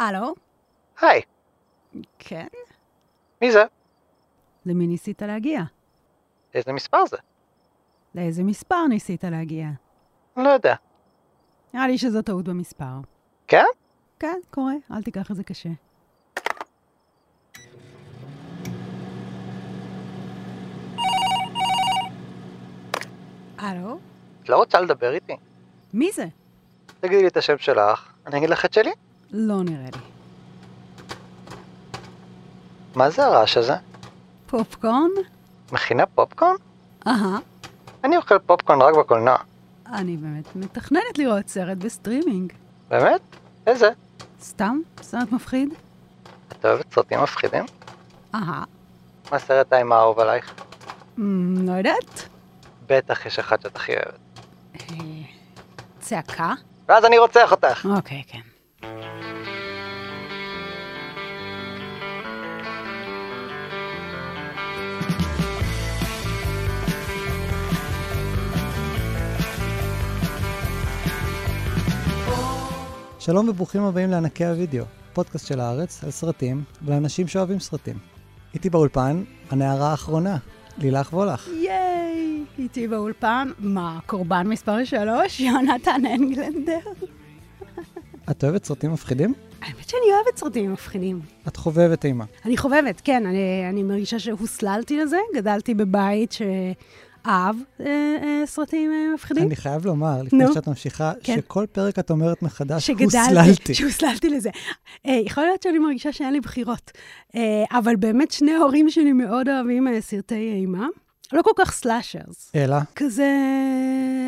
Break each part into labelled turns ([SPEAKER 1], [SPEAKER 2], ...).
[SPEAKER 1] הלו?
[SPEAKER 2] היי,
[SPEAKER 1] כן?
[SPEAKER 2] מי זה?
[SPEAKER 1] למי ניסית להגיע?
[SPEAKER 2] איזה מספר זה?
[SPEAKER 1] לאיזה מספר ניסית להגיע?
[SPEAKER 2] לא יודע.
[SPEAKER 1] נראה לי שזו טעות במספר.
[SPEAKER 2] כן?
[SPEAKER 1] כן, קורה, אל תיקח את זה קשה. הלו?
[SPEAKER 2] את לא רוצה לדבר איתי?
[SPEAKER 1] מי זה?
[SPEAKER 2] תגידי לי את השם שלך, אני אגיד לך את שלי.
[SPEAKER 1] לא נראה לי.
[SPEAKER 2] מה זה הרעש הזה?
[SPEAKER 1] פופקורן?
[SPEAKER 2] מכינה פופקורן?
[SPEAKER 1] אהה.
[SPEAKER 2] אני אוכל פופקורן רק בקולנוע.
[SPEAKER 1] אני באמת מתכננת לראות סרט בסטרימינג.
[SPEAKER 2] באמת? איזה?
[SPEAKER 1] סתם? סרט מפחיד?
[SPEAKER 2] את אוהבת סרטים מפחידים?
[SPEAKER 1] אהה.
[SPEAKER 2] מה הסרט האימה האהוב עלייך?
[SPEAKER 1] אמ, לא יודעת.
[SPEAKER 2] בטח יש אחד שאת הכי אוהבת.
[SPEAKER 1] אה, צעקה?
[SPEAKER 2] ואז אני רוצח אותך!
[SPEAKER 1] אוקיי, כן.
[SPEAKER 3] שלום וברוכים הבאים לענקי הוידאו, פודקאסט של הארץ על סרטים ולאנשים שאוהבים סרטים. איתי באולפן, הנערה האחרונה, לילך וולך.
[SPEAKER 1] ייי! איתי באולפן, מה, קורבן מספר 3? יונתן אנגלנדר?
[SPEAKER 3] את אוהבת סרטים מפחידים?
[SPEAKER 1] האמת שאני אוהבת סרטים מפחידים.
[SPEAKER 3] את חובבת אימה.
[SPEAKER 1] אני חובבת, כן, אני, אני מרגישה שהוסללתי לזה, גדלתי בבית שאהב אה, אה, סרטים אה, מפחידים.
[SPEAKER 3] אני חייב לומר, לפני
[SPEAKER 1] נו.
[SPEAKER 3] שאת ממשיכה,
[SPEAKER 1] כן.
[SPEAKER 3] שכל פרק את אומרת מחדש,
[SPEAKER 1] שגדלתי,
[SPEAKER 3] הוסללתי.
[SPEAKER 1] שהוסללתי לזה. אה, יכול להיות שאני מרגישה שאין לי בחירות, אה, אבל באמת שני ההורים שלי מאוד אוהבים אה, סרטי אימה. לא כל כך slashers.
[SPEAKER 3] אלא,
[SPEAKER 1] כזה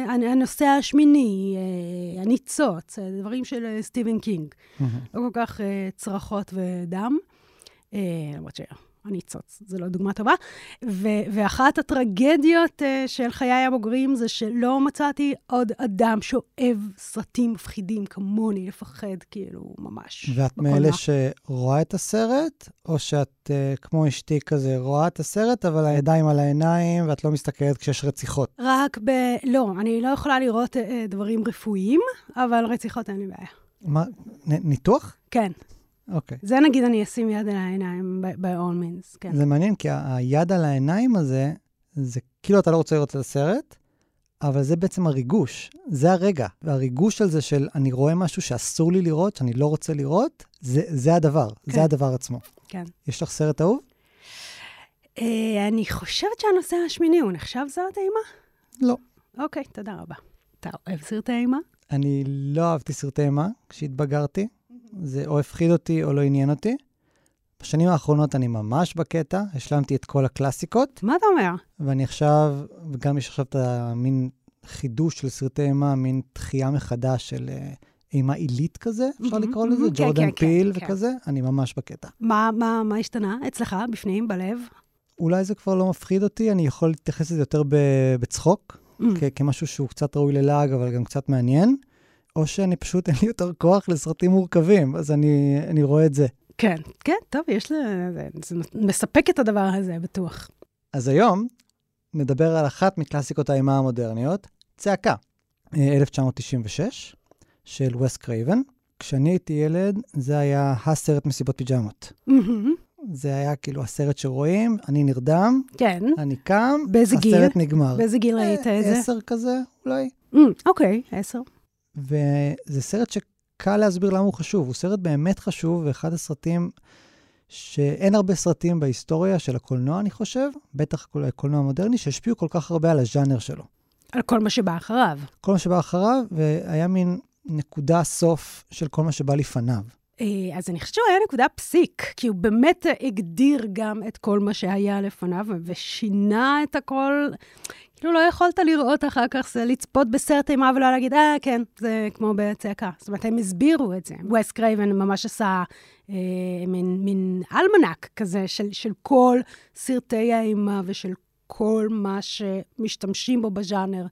[SPEAKER 1] הנ- הנוסע השמיני, אה, הניצוץ, אה, דברים של אה, סטיבן קינג. לא כל כך צרחות ודם, למרות שהניצוץ זה לא דוגמה טובה. ו- ואחת הטרגדיות אה, של חיי הבוגרים זה שלא מצאתי עוד אדם שאוהב סרטים מפחידים כמוני, לפחד, כאילו, ממש.
[SPEAKER 3] ואת. מאלה שרואה את הסרט, או שאת אה, כמו אשתי כזה, רואה את הסרט, אבל הידיים על העיניים, ואת לא מסתכלת כשיש רציחות.
[SPEAKER 1] רק ב... לא, אני לא יכולה לראות אה, דברים רפואיים, אבל רציחות אין לי בעיה.
[SPEAKER 3] מה, נ- ניתוח?
[SPEAKER 1] כן,
[SPEAKER 3] אוקיי.
[SPEAKER 1] זה נגיד אני אשים יד על העיניים, by all means, כן.
[SPEAKER 3] זה מעניין, כי היד על העיניים הזה, זה כאילו אתה לא רוצה לראות את הסרט, אבל זה בעצם הריגוש, זה הרגע. והריגוש על זה של אני רואה משהו שאסור לי לראות, שאני לא רוצה לראות, זה, זה הדבר,
[SPEAKER 1] כן.
[SPEAKER 3] זה הדבר עצמו.
[SPEAKER 1] כן.
[SPEAKER 3] יש לך סרט אהוב?
[SPEAKER 1] אה, אני חושבת שהנושא השמיני הוא נחשב סרט אימה?
[SPEAKER 3] לא.
[SPEAKER 1] אוקיי, תודה רבה. אתה אוהב סרטי אימה?
[SPEAKER 3] אני לא אהבתי סרטי אימה כשהתבגרתי, זה או הפחיד אותי או לא עניין אותי. בשנים האחרונות אני ממש בקטע, השלמתי את כל הקלאסיקות,
[SPEAKER 1] מה אתה אומר?
[SPEAKER 3] ואני עכשיו, וגם יש עכשיו את המין חידוש של סרטי אימה, מין תחייה מחדש של אה, אימה עילית כזה, אפשר
[SPEAKER 1] מהמם,
[SPEAKER 3] לקרוא לזה,
[SPEAKER 1] מהמם, כן,
[SPEAKER 3] ג'ורדן
[SPEAKER 1] כן, כן,
[SPEAKER 3] פיל
[SPEAKER 1] כן.
[SPEAKER 3] וכזה, אני ממש בקטע.
[SPEAKER 1] מה, מה, מה השתנה אצלך, בפנים, בלב?
[SPEAKER 3] אולי זה כבר לא מפחיד אותי, אני יכול להתייחס לזה יותר ב- בצחוק,
[SPEAKER 1] Mm,
[SPEAKER 3] כ- כמשהו שהוא קצת ראוי ללעג, אבל גם קצת מעניין, או שאני פשוט, אין לי יותר כוח לסרטים מורכבים, אז אני, אני רואה את זה.
[SPEAKER 1] כן, כן, טוב, יש ל... זה, זה מספק את הדבר הזה, בטוח.
[SPEAKER 3] אז היום נדבר על אחת מקלאסיקות האימה המודרניות, צעקה, אה, 1996, של וס קרייבן. כשאני הייתי ילד, זה היה הסרט מסיבות פיג'מות. זה היה כאילו הסרט שרואים, אני נרדם,
[SPEAKER 1] כן.
[SPEAKER 3] אני קם,
[SPEAKER 1] באיזה גיל?
[SPEAKER 3] הסרט נגמר.
[SPEAKER 1] באיזה גיל ראית את זה?
[SPEAKER 3] אה, עשר כזה, אולי.
[SPEAKER 1] הממ, אוקיי, עשר.
[SPEAKER 3] וזה סרט שקל להסביר למה הוא חשוב. הוא סרט באמת חשוב, ואחד הסרטים שאין הרבה סרטים בהיסטוריה של הקולנוע, אני חושב, בטח הקולנוע המודרני, שהשפיעו כל כך הרבה על הז'אנר שלו.
[SPEAKER 1] על כל מה שבא אחריו.
[SPEAKER 3] כל מה שבא אחריו, והיה מין נקודה סוף של כל מה שבא לפניו.
[SPEAKER 1] אה, אז אני חושבת שהוא היה נקודה פסיק, כי הוא באמת הגדיר גם את כל מה שהיה לפניו, ושינה את הכל. כאילו לא יכולת לראות אחר כך, זה לצפות בסרט אימה ולא להגיד, אה, כן, זה כמו בצעקה. זאת אומרת, הם הסבירו את זה. וס קרייבן ממש עשה אה, מין, מין אלמנק כזה של, של כל סרטי האימה ושל כל מה שמשתמשים בו בז'אנר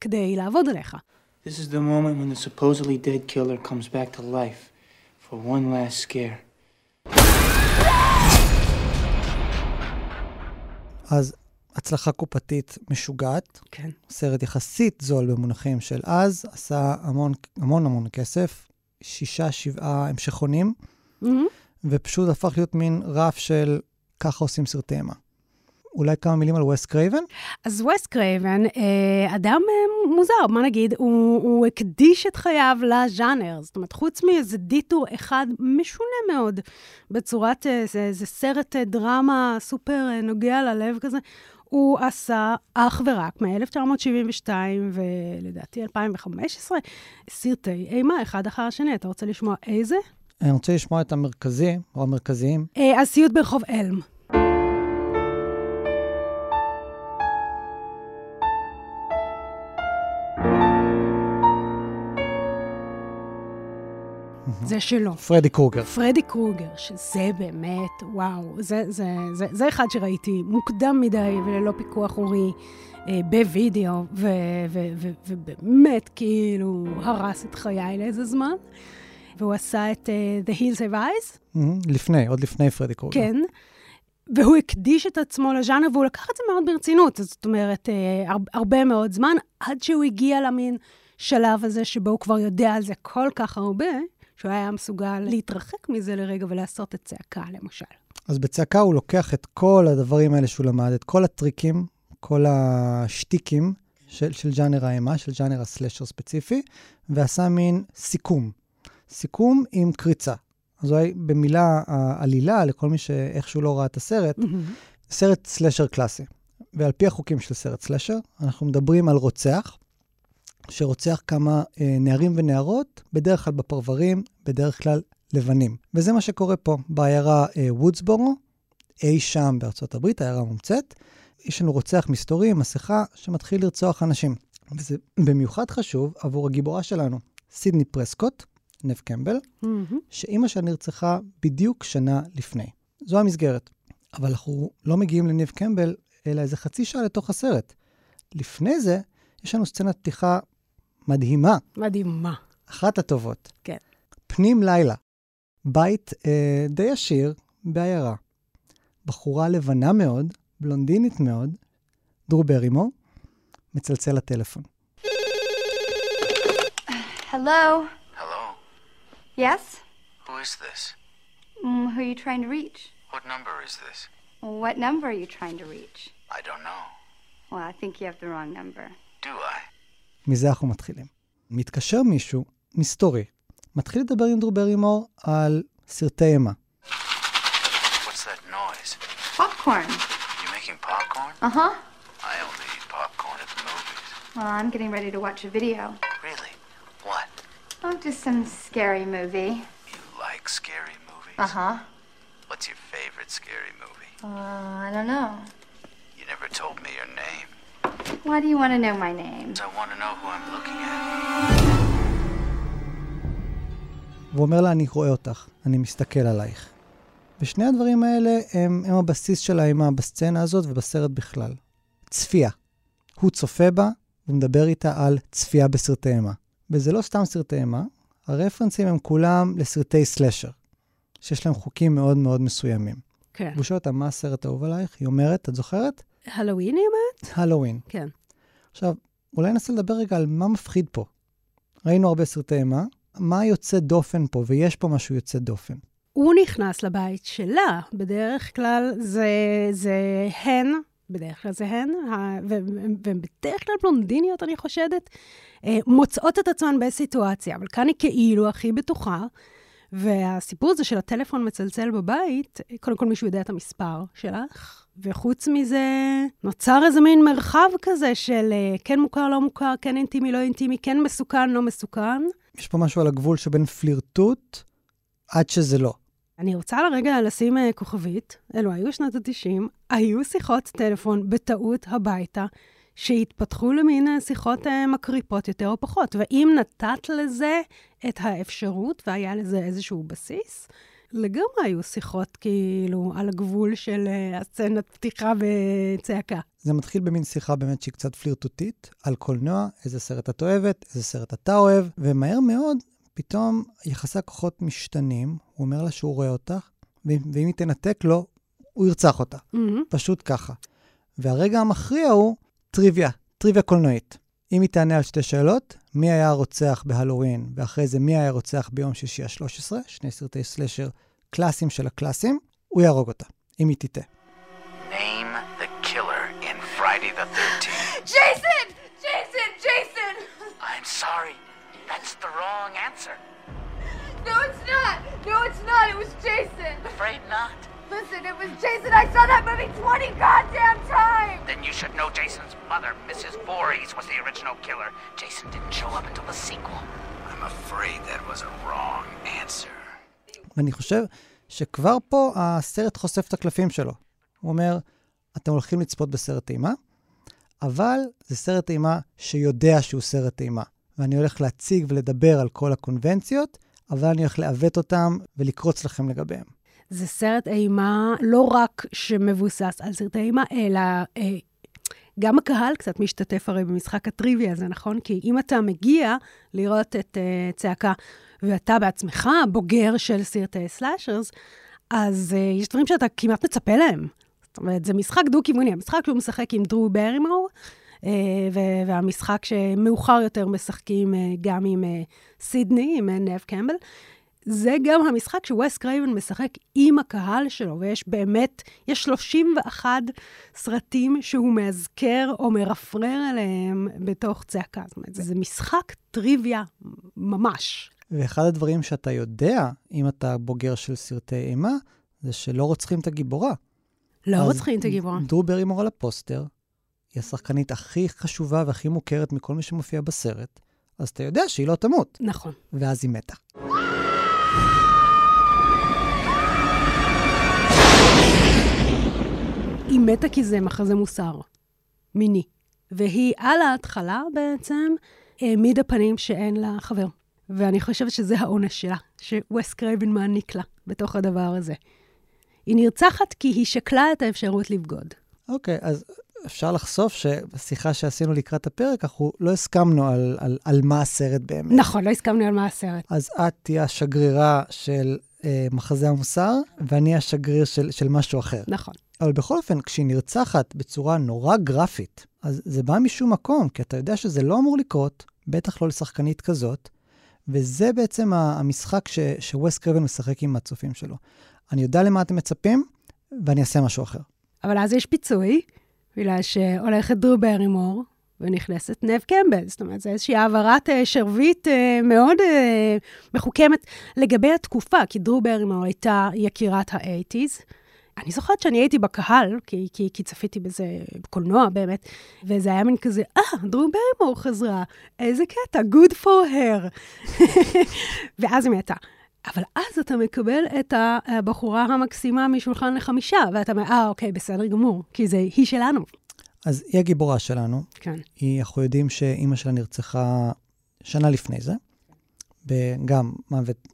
[SPEAKER 1] כדי לעבוד עליך.
[SPEAKER 4] This is the moment when the supposedly dead killer comes back to life for one last scare.
[SPEAKER 3] אז הצלחה קופתית משוגעת,
[SPEAKER 1] כן.
[SPEAKER 3] סרט יחסית זול במונחים של אז, עשה המון המון המון כסף, שישה, שבעה המשכונים,
[SPEAKER 1] מהמם.
[SPEAKER 3] ופשוט הפך להיות מין רף של ככה עושים סרטי אימה. אולי כמה מילים על וס קרייבן?
[SPEAKER 1] אז וס קרייבן, אה, אדם אה, מוזר, מה נגיד, הוא, הוא הקדיש את חייו לז'אנר. זאת אומרת, חוץ מאיזה detour אחד משונה מאוד, בצורת אה, זה, זה סרט אה, דרמה סופר אה, נוגע ללב כזה, הוא עשה אך ורק מ-1972 ולדעתי 2015 סרטי אימה אחד אחר השני. אתה רוצה לשמוע איזה?
[SPEAKER 3] אני רוצה לשמוע את המרכזי, או המרכזיים.
[SPEAKER 1] אה, אז סיוט ברחוב אלם. זה שלו.
[SPEAKER 3] פרדי קרוגר.
[SPEAKER 1] פרדי קרוגר, שזה באמת, וואו, זה, זה, זה, זה אחד שראיתי מוקדם מדי וללא פיקוח הורי אה, בווידאו, ובאמת כאילו הרס את חיי לאיזה זמן. והוא עשה את uh, The Hills Have Eyes,
[SPEAKER 3] מהמם, לפני, עוד לפני פרדי קרוגר.
[SPEAKER 1] כן. והוא הקדיש את עצמו לז'אנר, והוא לקח את זה מאוד ברצינות. זאת אומרת, אה, הר- הרבה מאוד זמן, עד שהוא הגיע למין שלב הזה שבו הוא כבר יודע על זה כל כך הרבה, שהוא היה מסוגל להתרחק מזה לרגע ולעשות את צעקה, למשל.
[SPEAKER 3] אז בצעקה הוא לוקח את כל הדברים האלה שהוא למד, את כל הטריקים, כל השטיקים של, של ז'אנר האימה, של ז'אנר הסלשר ספציפי, ועשה מין סיכום. סיכום עם קריצה. אז אולי במילה העלילה, לכל מי שאיכשהו לא ראה את הסרט, סרט סלשר קלאסי. ועל פי החוקים של סרט סלשר, אנחנו מדברים על רוצח, שרוצח כמה אה, נערים ונערות, בדרך כלל בפרברים, בדרך כלל לבנים. וזה מה שקורה פה, בעיירה אה, וודסבורו, אי שם בארצות הברית, העיירה מומצאת. יש לנו רוצח מסתורי עם מסכה שמתחיל לרצוח אנשים. וזה במיוחד חשוב עבור הגיבורה שלנו, סידני פרסקוט, נב קמבל,
[SPEAKER 1] מהמם.
[SPEAKER 3] שאימא שלה נרצחה בדיוק שנה לפני. זו המסגרת. אבל אנחנו לא מגיעים לניב קמבל, אלא איזה חצי שעה לתוך הסרט. לפני זה, יש לנו סצנת פתיחה מדהימה,
[SPEAKER 1] מדהימה.
[SPEAKER 3] אחת הטובות.
[SPEAKER 1] כן.
[SPEAKER 3] פנים לילה, בית אה, די עשיר בעיירה. בחורה לבנה מאוד, בלונדינית מאוד, דרו ברימור, מצלצל לטלפון.
[SPEAKER 5] Hello?
[SPEAKER 6] Hello?
[SPEAKER 5] Yes?
[SPEAKER 6] Who is this?
[SPEAKER 5] Mm, who are you trying to reach?
[SPEAKER 6] What number is this?
[SPEAKER 5] What number are you trying to reach?
[SPEAKER 6] I don't know.
[SPEAKER 5] Well, I think you have the wrong number.
[SPEAKER 6] Do I?
[SPEAKER 3] מזה אנחנו מתחילים. מתקשר מישהו, מסתורי, מתחיל לדבר עם דרו ברימור על סרטי אימה.
[SPEAKER 6] What's that noise?
[SPEAKER 5] Popcorn.
[SPEAKER 6] You making popcorn?
[SPEAKER 5] Uh.
[SPEAKER 6] I only eat popcorn at the movies.
[SPEAKER 5] Well, I'm getting ready to watch a video.
[SPEAKER 6] Really? What?
[SPEAKER 5] Oh, just some scary movie.
[SPEAKER 6] You like scary movies?
[SPEAKER 5] Uh huh.
[SPEAKER 6] What's your favorite scary movie?
[SPEAKER 5] Uh, I don't know.
[SPEAKER 6] You never told me.
[SPEAKER 5] Why do you want to know my name?
[SPEAKER 6] I want to know who I'm looking at.
[SPEAKER 3] והוא אומר לה, אני רואה אותך, אני מסתכל עלייך. ושני הדברים האלה הם, הם הבסיס של האימה בסצנה הזאת ובסרט בכלל. צפייה. הוא צופה בה, והוא מדבר איתה על צפייה בסרטי אימה. וזה לא סתם סרטי אימה, הרפרנסים הם כולם לסרטי סלשר, שיש להם חוקים מאוד מאוד מסוימים.
[SPEAKER 1] כן.
[SPEAKER 3] והוא שואל אותה, מה הסרט האהוב עלייך? היא אומרת, את זוכרת?
[SPEAKER 1] הלואוין, היא אומרת?
[SPEAKER 3] הלואוין.
[SPEAKER 1] כן.
[SPEAKER 3] עכשיו, אולי ננסה לדבר רגע על מה מפחיד פה. ראינו הרבה סרטי אימה, מה יוצא דופן פה, ויש פה משהו יוצא דופן.
[SPEAKER 1] הוא נכנס לבית שלה, בדרך כלל זה, זה הן, בדרך כלל זה הן, והן בדרך כלל בלונדיניות, אני חושדת, אה, מוצאות את עצמן בסיטואציה, אבל כאן היא כאילו הכי בטוחה. והסיפור הזה של הטלפון מצלצל בבית, קודם כל מישהו יודע את המספר שלך, וחוץ מזה, נוצר איזה מין מרחב כזה של אה, כן מוכר, לא מוכר, כן אינטימי, לא אינטימי, כן מסוכן, לא מסוכן.
[SPEAKER 3] יש פה משהו על הגבול שבין פלירטוט עד שזה לא.
[SPEAKER 1] אני רוצה לרגע לשים אה, כוכבית, אלו היו שנות ה-90, היו שיחות טלפון בטעות הביתה, שהתפתחו למין אה, שיחות מקריפות יותר או פחות. ואם נתת לזה את האפשרות והיה לזה איזשהו בסיס, לגמרי היו שיחות כאילו על הגבול של אה, הסצנת פתיחה וצעקה.
[SPEAKER 3] זה מתחיל במין שיחה באמת שהיא קצת פלירטוטית, על קולנוע, איזה סרט את אוהבת, איזה סרט אתה אוהב, ומהר מאוד, פתאום יחסי הכוחות משתנים, הוא אומר לה שהוא רואה אותך, ואם, היא תנתק לו, הוא ירצח אותה.
[SPEAKER 1] מהמם.
[SPEAKER 3] פשוט ככה. והרגע המכריע הוא טריוויה, טריוויה קולנועית. אם היא תענה על שתי שאלות, מי היה הרוצח בהלואוין, ואחרי זה מי היה הרוצח ביום שישי ה-13, שני סרטי סלשר קלאסיים של הקלאסיים, הוא יהרוג אותה, אם היא תטעה.
[SPEAKER 6] Name the killer in Friday the 13th.
[SPEAKER 5] Jason! Jason! Jason!
[SPEAKER 6] I'm sorry. That's the wrong answer.
[SPEAKER 5] No, it's not! No, it's not! It was Jason!
[SPEAKER 6] Afraid not.
[SPEAKER 5] Listen, it was Jason! I saw that movie 20 goddamn times!
[SPEAKER 6] Then you should know Jason's mother, Mrs. Voorhees, was the original killer. Jason didn't show up until the sequel. I'm afraid that was a wrong answer.
[SPEAKER 3] ואני חושב שכבר פה הסרט חושף את הקלפים שלו. הוא אומר, אתם הולכים לצפות בסרט אימה, אבל זה סרט אימה שיודע שהוא סרט אימה. ואני הולך להציג ולדבר על כל הקונבנציות, אבל אני הולך לעוות אותם ולקרוץ לכם לגביהם.
[SPEAKER 1] זה סרט אימה לא רק שמבוסס על סרטי אימה, אלא אה, גם הקהל קצת משתתף הרי במשחק הטריוויה הזה, נכון? כי אם אתה מגיע לראות את אה, צעקה, ואתה בעצמך בוגר של סרטי סלאשרס, אז אה, יש דברים שאתה כמעט מצפה להם. זאת אומרת, זה משחק דו-כיווני. המשחק שהוא משחק עם דרו ברימור, ו- והמשחק שמאוחר יותר משחקים אה, גם עם אה, סידני, עם אה, נב קמבל. זה גם המשחק שווס קרייבן משחק עם הקהל שלו, ויש באמת, יש 31 סרטים שהוא מאזכר או מרפרר אליהם בתוך צעקה. זאת אומרת, זה משחק טריוויה ממש.
[SPEAKER 3] ואחד הדברים שאתה יודע, אם אתה בוגר של סרטי אימה, זה שלא רוצחים את הגיבורה.
[SPEAKER 1] לא רוצחים את הגיבורה.
[SPEAKER 3] דרו ברימור על הפוסטר, היא השחקנית הכי חשובה והכי מוכרת מכל מי שמופיע בסרט, אז אתה יודע שהיא לא תמות,
[SPEAKER 1] נכון.
[SPEAKER 3] ואז היא מתה.
[SPEAKER 1] היא מתה כי זה מחזה מוסר, מיני. והיא על ההתחלה בעצם העמידה פנים שאין לה חבר. ואני חושבת שזה העונש שלה, שווס קרייבן מעניק לה בתוך הדבר הזה. היא נרצחת כי היא שקלה את האפשרות לבגוד.
[SPEAKER 3] אוקיי, אז אפשר לחשוף שבשיחה שעשינו לקראת הפרק, אנחנו לא הסכמנו על, על, על מה הסרט באמת.
[SPEAKER 1] נכון, לא הסכמנו על מה הסרט.
[SPEAKER 3] אז את תהיה השגרירה של אה, מחזה המוסר, ואני השגריר של, של משהו אחר.
[SPEAKER 1] נכון.
[SPEAKER 3] אבל בכל אופן, כשהיא נרצחת בצורה נורא גרפית, אז זה בא משום מקום, כי אתה יודע שזה לא אמור לקרות, בטח לא לשחקנית כזאת, וזה בעצם המשחק ש- שווסט קרבן משחק עם הצופים שלו. אני יודע למה אתם מצפים, ואני אעשה משהו אחר.
[SPEAKER 1] אבל אז יש פיצוי, בגלל שהולכת דרו ברימור ונכנסת נב קמבל. זאת אומרת, זו איזושהי העברת אה, שרביט אה, מאוד אה, מחוכמת לגבי התקופה, כי דרו ברימור הייתה יקירת ה-80's. אני זוכרת שאני הייתי בקהל, כי, כי, כי צפיתי בזה בקולנוע באמת, וזה היה מין כזה, אה, דרו ברימור חזרה, איזה קטע, good for her. ואז היא מתה. אבל אז אתה מקבל את הבחורה המקסימה משולחן לחמישה, ואתה אומר, אה, אוקיי, בסדר גמור, כי זה היא שלנו.
[SPEAKER 3] אז היא הגיבורה שלנו.
[SPEAKER 1] כן.
[SPEAKER 3] היא, אנחנו יודעים שאימא שלה נרצחה שנה לפני זה, וגם מוות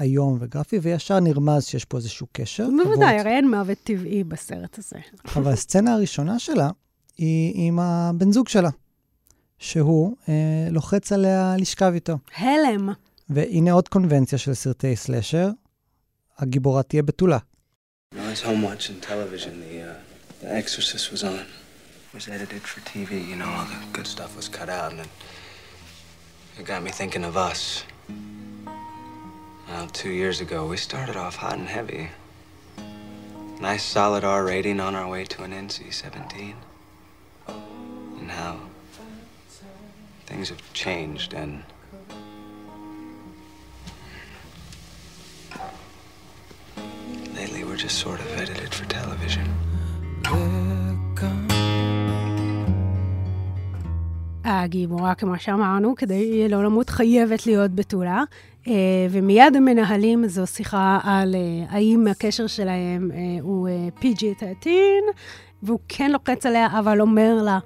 [SPEAKER 3] איום וגרפי, וישר נרמז שיש פה איזשהו קשר.
[SPEAKER 1] בוודאי. הרי אין מוות טבעי בסרט הזה.
[SPEAKER 3] אבל הסצנה הראשונה שלה היא עם הבן זוג שלה, שהוא אה, לוחץ עליה לשכב איתו.
[SPEAKER 1] הלם.
[SPEAKER 3] והנה עוד קונבנציה של סרטי סלאשר, הגיבורה תהיה בתולה.
[SPEAKER 7] Uh, was on. It was edited for TV, you know, all the good stuff was cut out, and it, it got me thinking of us. Well, two years ago, we started off hot and heavy. Nice solid R rating on our way to an NC 17. And how things have changed, and lately we're just sort of edited for television.
[SPEAKER 1] הגיבורה, כמו שאמרנו, כדי לא למות, חייבת להיות בתולה. אה, ומיד הם מנהלים זו שיחה על אה, האם הקשר שלהם אה, הוא אה, PG-13, והוא כן לוחץ עליה, אבל אומר לה,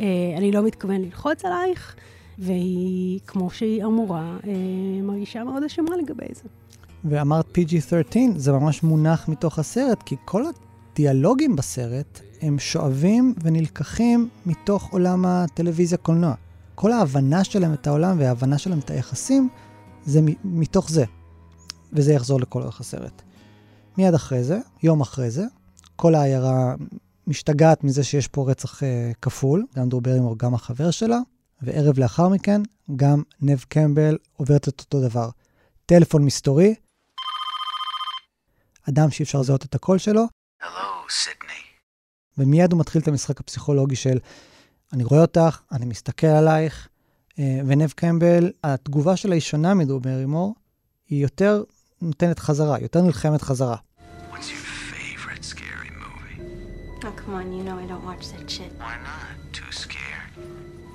[SPEAKER 1] אה, אני לא מתכוון ללחוץ עלייך, והיא, כמו שהיא אמורה, אה, מרגישה מאוד אשמה לגבי זה.
[SPEAKER 3] ואמרת PG-13, זה ממש מונח מתוך הסרט, כי כל הדיאלוגים בסרט הם שואבים ונלקחים מתוך עולם הטלוויזיה-קולנוע. כל ההבנה שלהם את העולם וההבנה שלהם את היחסים, זה מתוך זה. וזה יחזור לכל אורך הסרט. מיד אחרי זה, יום אחרי זה, כל העיירה משתגעת מזה שיש פה רצח אה, כפול, גם דרו ברימור, גם החבר שלה, וערב לאחר מכן, גם נב קמבל עוברת את אותו דבר. טלפון מסתורי, אדם שאי אפשר לזהות את הקול שלו,
[SPEAKER 6] Hello, Sydney.
[SPEAKER 3] ומיד הוא מתחיל את המשחק הפסיכולוגי של אני רואה אותך, אני מסתכל עלייך, ונב קמבל, התגובה שלה היא שונה מדרו ברימור, היא יותר נותנת חזרה, יותר נלחמת חזרה.
[SPEAKER 6] What's your favorite scary movie?
[SPEAKER 8] Oh, come on, you know I don't watch that shit.
[SPEAKER 6] Why not? Too scared?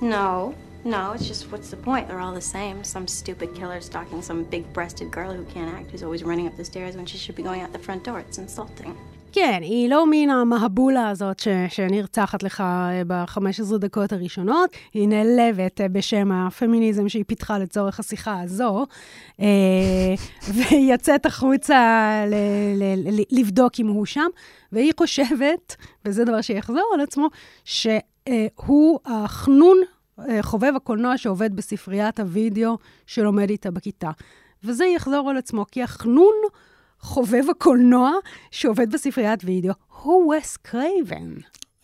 [SPEAKER 8] No, no, it's just what's the point? They're all the same. Some stupid killer stalking some big breasted girl who can't act who's always running up the stairs when she should be going out the front door. It's insulting.
[SPEAKER 1] כן, היא לא מן המהבולה הזאת ש, שנרצחת לך אה, ב-15 דקות הראשונות, היא נעלבת אה, בשם הפמיניזם שהיא פיתחה לצורך השיחה הזו, אה, והיא יוצאת החוצה ל, ל, ל, לבדוק אם הוא שם, והיא חושבת, וזה דבר שיחזור על עצמו, שהוא החנון, חובב הקולנוע שעובד בספריית הוידאו שלומד איתה בכיתה. וזה יחזור על עצמו, כי החנון... חובב הקולנוע שעובד בספריית וידאו, הוא וס קרייבן.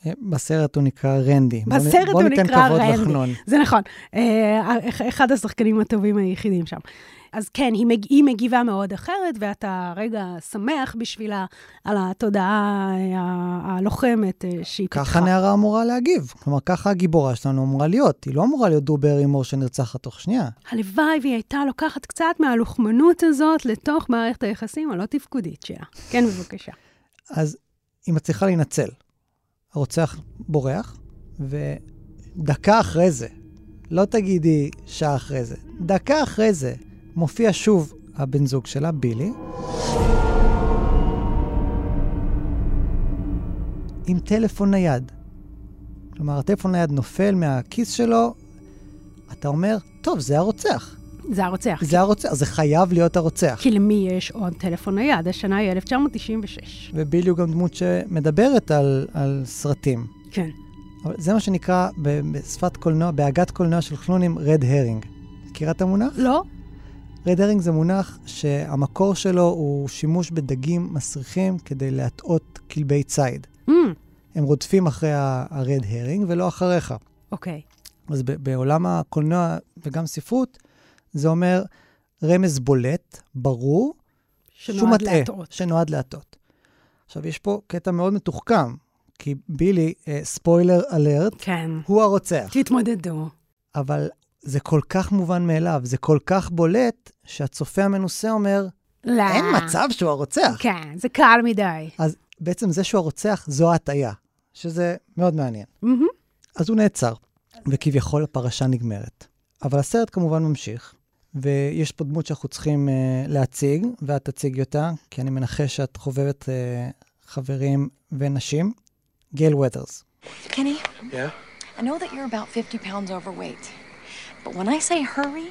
[SPEAKER 3] אה, בסרט הוא נקרא רנדי. בוא נ-
[SPEAKER 1] בסרט
[SPEAKER 3] בוא
[SPEAKER 1] הוא
[SPEAKER 3] ניתן
[SPEAKER 1] נקרא
[SPEAKER 3] כבוד
[SPEAKER 1] רנדי.
[SPEAKER 3] לחנון.
[SPEAKER 1] זה נכון. אה, אחד השחקנים הטובים היחידים שם. אז כן, היא, מג... היא מגיבה מאוד אחרת, ואתה רגע שמח בשבילה על התודעה אה, הלוחמת אה, שהיא פיתחה.
[SPEAKER 3] ככה נערה אמורה להגיב. כלומר, ככה הגיבורה שלנו אמורה להיות. היא לא אמורה להיות דרו ברימור שנרצחת תוך שנייה.
[SPEAKER 1] הלוואי והיא הייתה לוקחת קצת מהלוחמנות הזאת לתוך מערכת היחסים הלא תפקודית שלה. כן, בבקשה.
[SPEAKER 3] אז היא מצליחה להינצל. הרוצח בורח, ודקה אחרי זה, לא תגידי שעה אחרי זה, דקה אחרי זה, מופיע שוב הבן זוג שלה, בילי, עם טלפון נייד. כלומר, הטלפון נייד נופל מהכיס שלו, אתה אומר, טוב, זה הרוצח.
[SPEAKER 1] זה הרוצח.
[SPEAKER 3] זה הרוצח, זה חייב להיות הרוצח.
[SPEAKER 1] כי למי יש עוד טלפון נייד? השנה היא 1996.
[SPEAKER 3] ובילי הוא גם דמות שמדברת על, על סרטים.
[SPEAKER 1] כן.
[SPEAKER 3] אבל זה מה שנקרא בשפת קולנוע, בעגת קולנוע של חנונים, רד הרינג. מכירה את המונח?
[SPEAKER 1] לא?
[SPEAKER 3] רד הרינג זה מונח שהמקור שלו הוא שימוש בדגים מסריחים כדי להטעות כלבי ציד.
[SPEAKER 1] Mm,
[SPEAKER 3] הם רודפים אחרי הרד הרינג ולא אחריך.
[SPEAKER 1] אוקיי.
[SPEAKER 3] אז ב- בעולם הקולנוע וגם ספרות, זה אומר רמז בולט, ברור, שהוא מטעה. שנועד להטעות. עכשיו, יש פה קטע מאוד מתוחכם, כי בילי, אה, ספוילר אלרט,
[SPEAKER 1] כן.
[SPEAKER 3] הוא הרוצח.
[SPEAKER 1] תתמודדו.
[SPEAKER 3] אבל זה כל כך מובן מאליו, זה כל כך בולט, שהצופה המנוסה אומר,
[SPEAKER 1] לא.
[SPEAKER 3] אין מצב שהוא הרוצח.
[SPEAKER 1] כן, זה קל מדי.
[SPEAKER 3] אז בעצם זה שהוא הרוצח, זו ההטעיה, שזה מאוד מעניין.
[SPEAKER 1] מהמם.
[SPEAKER 3] אז הוא נעצר, וכביכול הפרשה נגמרת. אבל הסרט כמובן ממשיך, ויש פה דמות שאנחנו צריכים uh, להציג, ואת תציגי אותה, כי אני מנחש שאת חובבת uh, חברים ונשים. גייל ותרס.
[SPEAKER 9] Kenny,
[SPEAKER 6] Yeah?
[SPEAKER 9] I know that you're about 50 pounds overweight. But when I say hurry,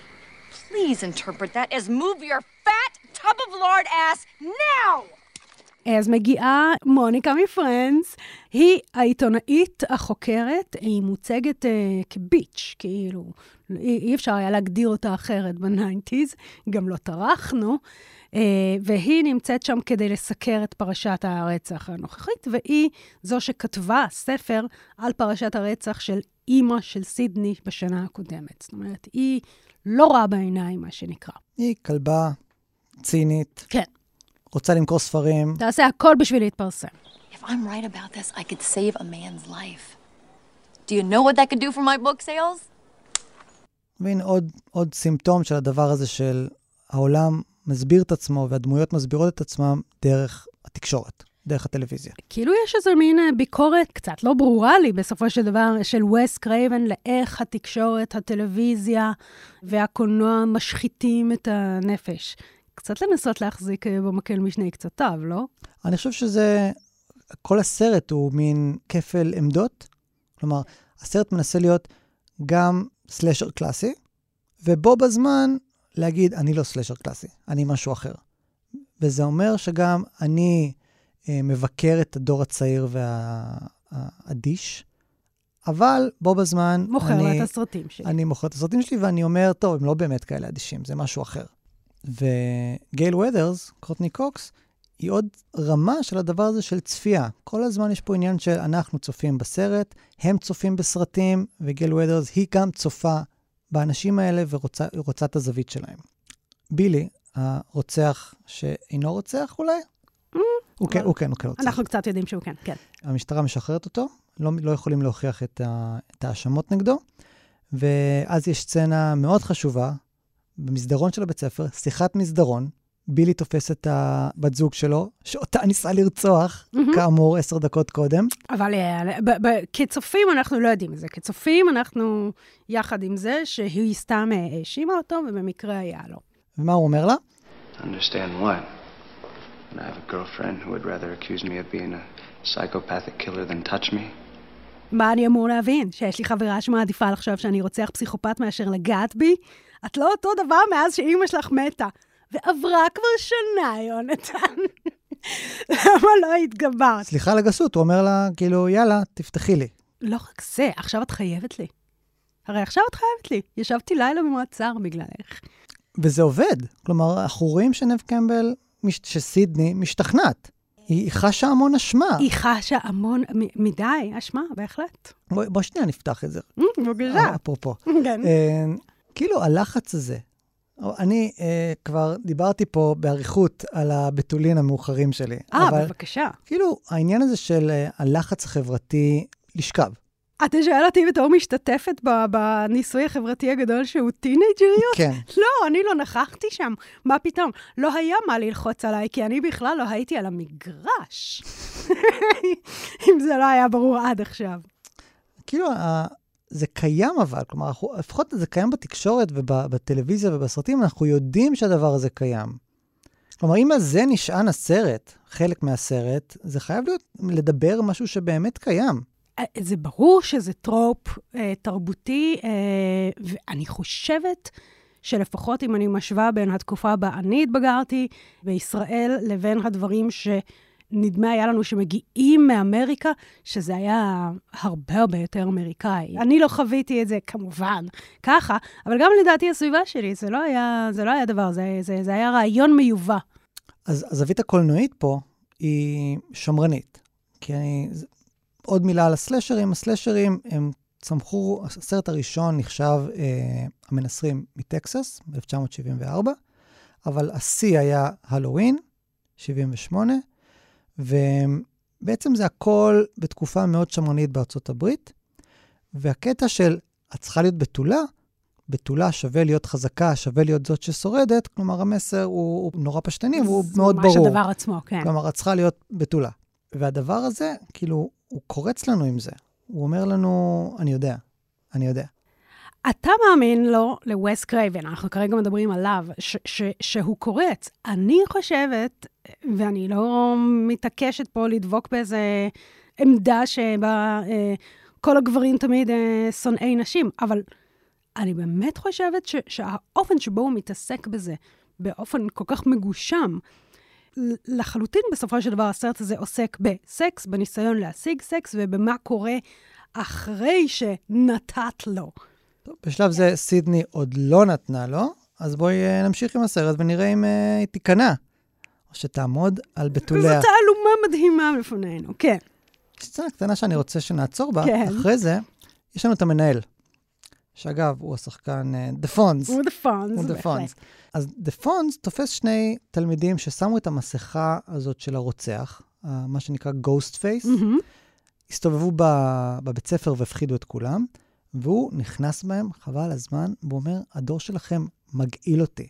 [SPEAKER 9] please interpret that as move your fat tub of lard ass now!
[SPEAKER 1] אז מגיעה מוניקה מפרנדס, היא העיתונאית החוקרת, היא מוצגת uh, כביץ', כאילו, אי, אי אפשר היה להגדיר אותה אחרת בניינטיז, גם לא טרחנו, uh, והיא נמצאת שם כדי לסקר את פרשת הרצח הנוכחית, והיא זו שכתבה ספר על פרשת הרצח של אימא של סידני בשנה הקודמת. זאת אומרת, היא לא רואה בעיניים, מה שנקרא.
[SPEAKER 3] היא כלבה צינית,
[SPEAKER 1] כן,
[SPEAKER 3] רוצה למכור ספרים.
[SPEAKER 1] תעשה הכל בשביל להתפרסם.
[SPEAKER 9] I'm right about this, I could save a man's life. Do you know what that could do for my book sales?
[SPEAKER 3] והנה עוד, עוד סימפטום של הדבר הזה של העולם מסביר את עצמו והדמויות מסבירות את עצמם דרך התקשורת, דרך הטלוויזיה.
[SPEAKER 1] כאילו יש איזה מין אה, ביקורת קצת לא ברורה לי בסופו של דבר של וס קרייבן לאיך התקשורת, הטלוויזיה והקולנוע משחיתים את הנפש. קצת לנסות להחזיק אה, במקל משני קצותיו, לא?
[SPEAKER 3] אני חושב שזה, כל הסרט הוא מין כפל עמדות. כלומר, הסרט מנסה להיות גם סלשר קלאסי, ובו בזמן להגיד, אני לא סלשר קלאסי, אני משהו אחר. וזה אומר שגם אני אה, מבקר את הדור הצעיר והאדיש, אבל בו בזמן
[SPEAKER 1] מוכר
[SPEAKER 3] אני...
[SPEAKER 1] את הסרטים שלי.
[SPEAKER 3] אני מוכר את הסרטים שלי ואני אומר, טוב, הם לא באמת כאלה אדישים, זה משהו אחר. וגייל ודרס, קורטני קוקס, היא עוד רמה של הדבר הזה של צפייה. כל הזמן יש פה עניין של אנחנו צופים בסרט, הם צופים בסרטים, וגייל ודרס היא גם צופה באנשים האלה ורוצה רוצה את הזווית שלהם. בילי, הרוצח שאינו רוצח אולי, הוא כן, הוא כן, הוא כן רוצח.
[SPEAKER 1] אנחנו קצת יודעים שהוא כן, כן.
[SPEAKER 3] המשטרה משחררת אותו, לא, לא יכולים להוכיח את, ה, את ההאשמות נגדו, ואז יש סצנה מאוד חשובה במסדרון של הבית ספר, שיחת מסדרון, בילי תופס את הבת זוג שלו, שאותה ניסה לרצוח,
[SPEAKER 1] מהמם.
[SPEAKER 3] כאמור, עשר דקות קודם.
[SPEAKER 1] אבל אה, ב- ב- כצופים אנחנו לא יודעים את זה. כצופים אנחנו, יחד עם זה, שהיא סתם אה, האשימה אותו, ובמקרה היה לו.
[SPEAKER 3] ומה הוא אומר לה?
[SPEAKER 7] Understand what? And I have a girlfriend who would rather accuse me of being a psychopathic killer than touch me?
[SPEAKER 1] מה אני אמור להבין? שיש לי חברה שמעדיפה לחשוב שאני רוצח פסיכופת מאשר לגעת בי? את לא אותו דבר מאז שאימא שלך מתה. ועברה כבר שנה, יונתן. למה לא התגברת?
[SPEAKER 3] סליחה על הגסות, הוא אומר לה, כאילו, יאללה, תפתחי לי.
[SPEAKER 1] לא רק זה, עכשיו את חייבת לי. הרי עכשיו את חייבת לי. ישבתי לילה במעצר בגללך.
[SPEAKER 3] וזה עובד. כלומר, אנחנו רואים שנב קמבל, מש- שסידני משתכנעת. היא חשה המון אשמה.
[SPEAKER 1] היא חשה המון, מ- מדי, אשמה, בהחלט.
[SPEAKER 3] בוא, בוא שנייה נפתח את זה.
[SPEAKER 1] אה, בבקשה.
[SPEAKER 3] אפרופו.
[SPEAKER 1] כן.
[SPEAKER 3] אה, כאילו, הלחץ הזה, אני אה, כבר דיברתי פה באריכות על הבתולין המאוחרים שלי.
[SPEAKER 1] אה, בבקשה.
[SPEAKER 3] כאילו, העניין הזה של אה, הלחץ החברתי לשכב.
[SPEAKER 1] אתה שואל אותי בתור משתתפת בניסוי החברתי הגדול שהוא טינג'ריות?
[SPEAKER 3] כן.
[SPEAKER 1] לא, אני לא נכחתי שם. מה פתאום? לא היה מה ללחוץ עליי, כי אני בכלל לא הייתי על המגרש. אם זה לא היה ברור עד עכשיו.
[SPEAKER 3] כאילו, זה קיים אבל, כלומר, אנחנו, לפחות זה קיים בתקשורת ובטלוויזיה ובסרטים, אנחנו יודעים שהדבר הזה קיים. כלומר, אם על זה נשען הסרט, חלק מהסרט, זה חייב להיות לדבר משהו שבאמת קיים.
[SPEAKER 1] אה, זה ברור שזה טרופ אה, תרבותי, אה, ואני חושבת שלפחות אם אני משווה בין התקופה בה אני התבגרתי בישראל לבין הדברים שנדמה היה לנו שמגיעים מאמריקה, שזה היה הרבה הרבה יותר אמריקאי. אני לא חוויתי את זה כמובן ככה, אבל גם לדעתי הסביבה שלי, זה לא היה, זה לא היה דבר, זה, זה, זה היה רעיון מיובא.
[SPEAKER 3] אז הזווית הקולנועית פה היא שמרנית. כי אני... עוד מילה על הסלשרים, הסלשרים הם צמחו, הסרט הראשון נחשב אה, המנסרים מטקסס, ב-1974, אבל השיא היה הלואוין, 78, ובעצם זה הכל בתקופה מאוד שמרנית בארצות הברית, והקטע של את צריכה להיות בתולה, בתולה שווה להיות חזקה, שווה להיות זאת ששורדת, כלומר המסר הוא, הוא נורא פשטני והוא
[SPEAKER 1] זה
[SPEAKER 3] מאוד
[SPEAKER 1] ממש
[SPEAKER 3] ברור.
[SPEAKER 1] הדבר עצמו, כן.
[SPEAKER 3] כלומר, את צריכה להיות בתולה. והדבר הזה, כאילו, הוא קורץ לנו עם זה. הוא אומר לנו, אני יודע, אני יודע.
[SPEAKER 1] אתה מאמין לו, לווס קרייבן, אנחנו כרגע מדברים עליו, ש- ש- שהוא קורץ. אני חושבת, ואני לא מתעקשת פה לדבוק באיזה עמדה שבה אה, כל הגברים תמיד אה, שונאי נשים, אבל אני באמת חושבת ש- שהאופן שבו הוא מתעסק בזה, באופן כל כך מגושם, לחלוטין בסופו של דבר הסרט הזה עוסק בסקס, בניסיון להשיג סקס ובמה קורה אחרי שנתת לו.
[SPEAKER 3] טוב, בשלב זה סידני עוד לא נתנה לו, אז בואי אה, נמשיך עם הסרט ונראה אם אה, היא תיכנע, או שתעמוד על בתוליה.
[SPEAKER 1] זאת תעלומה מדהימה לפנינו, כן.
[SPEAKER 3] יש סצנה קטנה שאני רוצה שנעצור בה.
[SPEAKER 1] כן.
[SPEAKER 3] אחרי זה, יש לנו את המנהל, שאגב, הוא השחקן the Fonz.
[SPEAKER 1] הוא the Fonz,
[SPEAKER 3] הוא the Fonz. אז the Fonz תופס שני תלמידים ששמו את המסכה הזאת של הרוצח, מה שנקרא Ghostface,
[SPEAKER 1] מהמם.
[SPEAKER 3] הסתובבו ב- בבית ספר והפחידו את כולם, והוא נכנס בהם, חבל על הזמן, והוא אומר, הדור שלכם מגעיל אותי.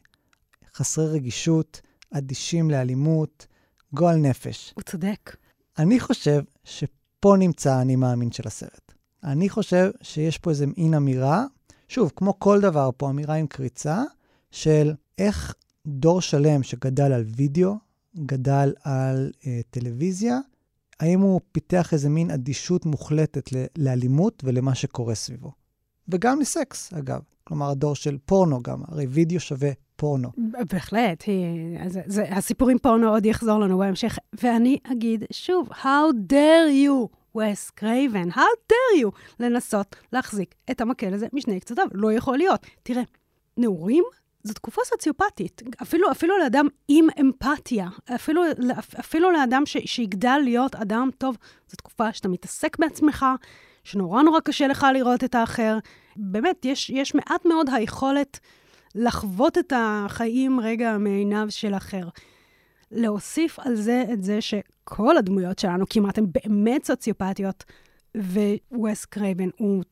[SPEAKER 3] חסרי רגישות, אדישים לאלימות, גועל נפש.
[SPEAKER 1] הוא צודק.
[SPEAKER 3] אני חושב שפה נמצא האני מאמין של הסרט. אני חושב שיש פה איזו מין אמירה, שוב, כמו כל דבר פה, אמירה עם קריצה, של איך דור שלם שגדל על וידאו, גדל על אה, טלוויזיה, האם הוא פיתח איזה מין אדישות מוחלטת לאלימות ולמה שקורה סביבו. וגם לסקס, אגב. כלומר, הדור של פורנו גם, הרי וידאו שווה פורנו.
[SPEAKER 1] בהחלט, הסיפור עם פורנו עוד יחזור לנו בהמשך. ואני אגיד שוב, How dare you, וס קרייבן, How dare you, לנסות להחזיק את המקל הזה משני קצותיו. לא יכול להיות. תראה, נעורים זו תקופה סוציופטית. אפילו, אפילו לאדם עם אמפתיה, אפילו, אפילו לאדם ש, שיגדל להיות אדם טוב, זו תקופה שאתה מתעסק בעצמך, שנורא נורא קשה לך לראות את האחר. באמת, יש, יש מעט מאוד היכולת לחוות את החיים רגע מעיניו של אחר. להוסיף על זה את זה שכל הדמויות שלנו כמעט הן באמת סוציופטיות, וס קרייבן הוא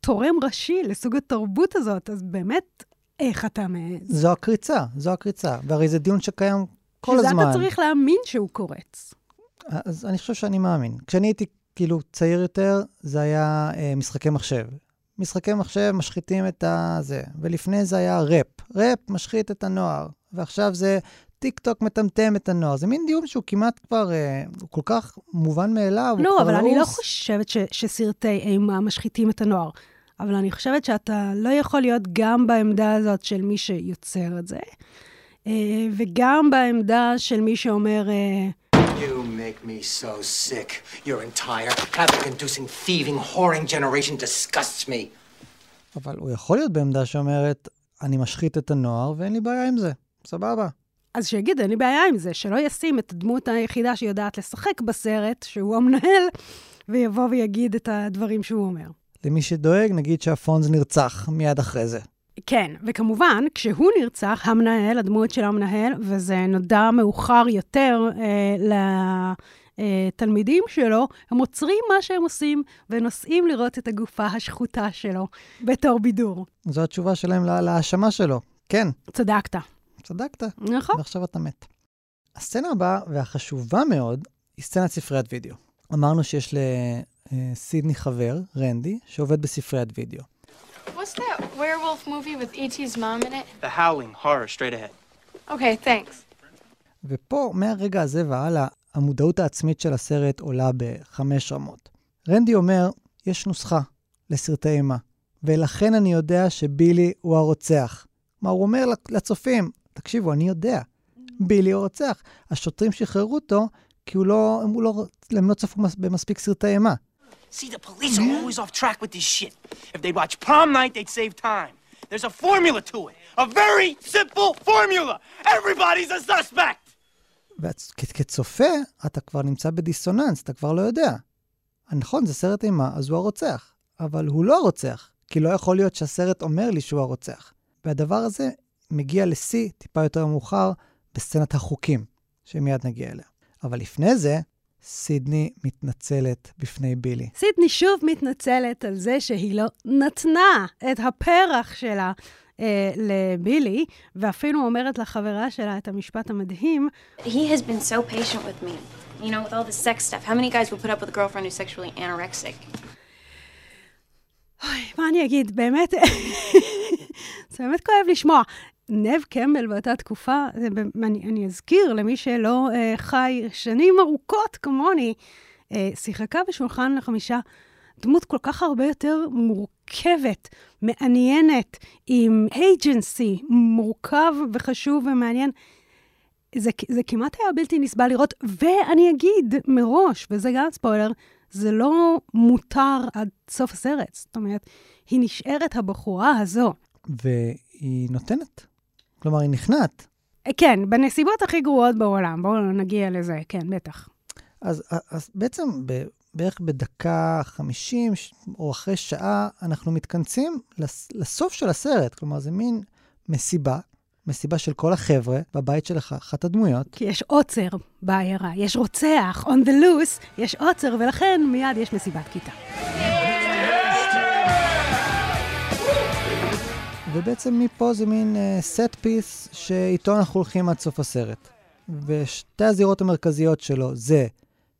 [SPEAKER 1] תורם ראשי לסוג התרבות הזאת, אז באמת, איך אתה מעז?
[SPEAKER 3] זו הקריצה, זו הקריצה. והרי זה דיון שקיים כל
[SPEAKER 1] שזה
[SPEAKER 3] הזמן.
[SPEAKER 1] אתה צריך להאמין שהוא קורץ.
[SPEAKER 3] אז אני חושב שאני מאמין. כשאני הייתי כאילו צעיר יותר, זה היה אה, משחקי מחשב. משחקי מחשב משחיתים את הזה, ולפני זה היה ראפ. ראפ משחית את הנוער, ועכשיו זה טיק טוק מטמטם את הנוער. זה מין דיון שהוא כמעט כבר, אה, הוא כל כך מובן מאליו,
[SPEAKER 1] לא, אבל אני לא. חושבת ש, שסרטי אימה משחיתים את הנוער. אבל אני חושבת שאתה לא יכול להיות גם בעמדה הזאת של מי שיוצר את זה, אה, וגם בעמדה של מי שאומר, אה,
[SPEAKER 6] You make me so sick. Your entire havoc-inducing, thieving, whoring generation disgusts me.
[SPEAKER 3] אבל הוא יכול להיות בעמדה שאומרת, אני משחית את הנוער ואין לי בעיה עם זה. סבבה.
[SPEAKER 1] אז שיגיד, אין לי בעיה עם זה, שלא ישים את הדמות היחידה שיודעת לשחק בסרט, שהוא המנהל, ויבוא ויגיד את הדברים שהוא אומר.
[SPEAKER 3] למי שדואג, נגיד שהפונז נרצח מיד אחרי זה.
[SPEAKER 1] כן, וכמובן, כשהוא נרצח, המנהל, הדמות של המנהל, וזה נודע מאוחר יותר אה, לתלמידים שלו, הם עוצרים מה שהם עושים ונוסעים לראות את הגופה השחוטה שלו בתור בידור.
[SPEAKER 3] זו התשובה שלהם לה- להאשמה שלו. כן,
[SPEAKER 1] צדקת.
[SPEAKER 3] צדקת.
[SPEAKER 1] נכון.
[SPEAKER 3] ועכשיו אתה מת. הסצנה הבאה, והחשובה מאוד, היא סצנת ספריית וידאו. אמרנו שיש לסידני חבר, רנדי, שעובד בספריית וידאו.
[SPEAKER 10] What's that werewolf movie with E.T.'s mom in it?
[SPEAKER 4] The Howling, horror, straight ahead.
[SPEAKER 10] Okay, thanks.
[SPEAKER 3] ופה, מהרגע הזה והלאה, המודעות העצמית של הסרט עולה בחמש רמות. רנדי אומר, יש נוסחה לסרטי אימה, ולכן אני יודע שבילי הוא הרוצח. מה הוא אומר לצופים? תקשיבו, אני יודע, בילי הוא הרוצח. השוטרים שחררו אותו כי הוא לא, הם, הוא לא, הם לא צפו מס, במספיק סרטי אימה.
[SPEAKER 4] See, the police are always off track with this shit. If they'd watch prom night, they'd save time. There's a formula to it. A very simple formula. Everybody's a suspect.
[SPEAKER 3] וכצופה, אתה כבר נמצא בדיסוננס, אתה כבר לא יודע. נכון, זה סרט אימה, אז הוא הרוצח. אבל הוא לא הרוצח, כי לא יכול להיות שהסרט אומר לי שהוא הרוצח. והדבר הזה מגיע לשיא, טיפה יותר מאוחר, בסצנת החוקים, שמיד נגיע אליה. אבל לפני זה, סידני מתנצלת בפני בילי.
[SPEAKER 1] סידני שוב מתנצלת על זה שהיא לא נתנה את הפרח שלה אה, לבילי, ואפילו אומרת לחברה שלה את המשפט המדהים,
[SPEAKER 8] He has been so patient with me. You know, with all the sex stuff. How many guys would put up with a girlfriend who's sexually anorexic?
[SPEAKER 1] אוי, מה אני אגיד, באמת, זה באמת כואב לשמוע. נב קמבל באותה תקופה, אני, אני אזכיר למי שלא אה, חי שנים ארוכות כמוני, אה, שיחקה בשולחן לחמישה דמות כל כך הרבה יותר מורכבת, מעניינת, עם agency מורכב וחשוב ומעניין. זה, זה כמעט היה בלתי נסבל לראות, ואני אגיד מראש, וזה גם ספוילר, זה לא מותר עד סוף הסרט. זאת אומרת, היא נשארת הבחורה הזו.
[SPEAKER 3] והיא נותנת. כלומר, היא נכנעת.
[SPEAKER 1] כן, בנסיבות הכי גרועות בעולם. בואו נגיע לזה, כן, בטח.
[SPEAKER 3] אז, אז בעצם ב, בערך בדקה 50 או אחרי שעה, אנחנו מתכנסים לס, לסוף של הסרט. כלומר, זה מין מסיבה, מסיבה של כל החבר'ה בבית של אחת הדמויות.
[SPEAKER 1] כי יש עוצר בעיירה, יש רוצח, on the loose, יש עוצר, ולכן מיד יש מסיבת כיתה.
[SPEAKER 3] ובעצם מפה זה מין סט uh, פיס שאיתו אנחנו הולכים עד סוף הסרט. ושתי הזירות המרכזיות שלו זה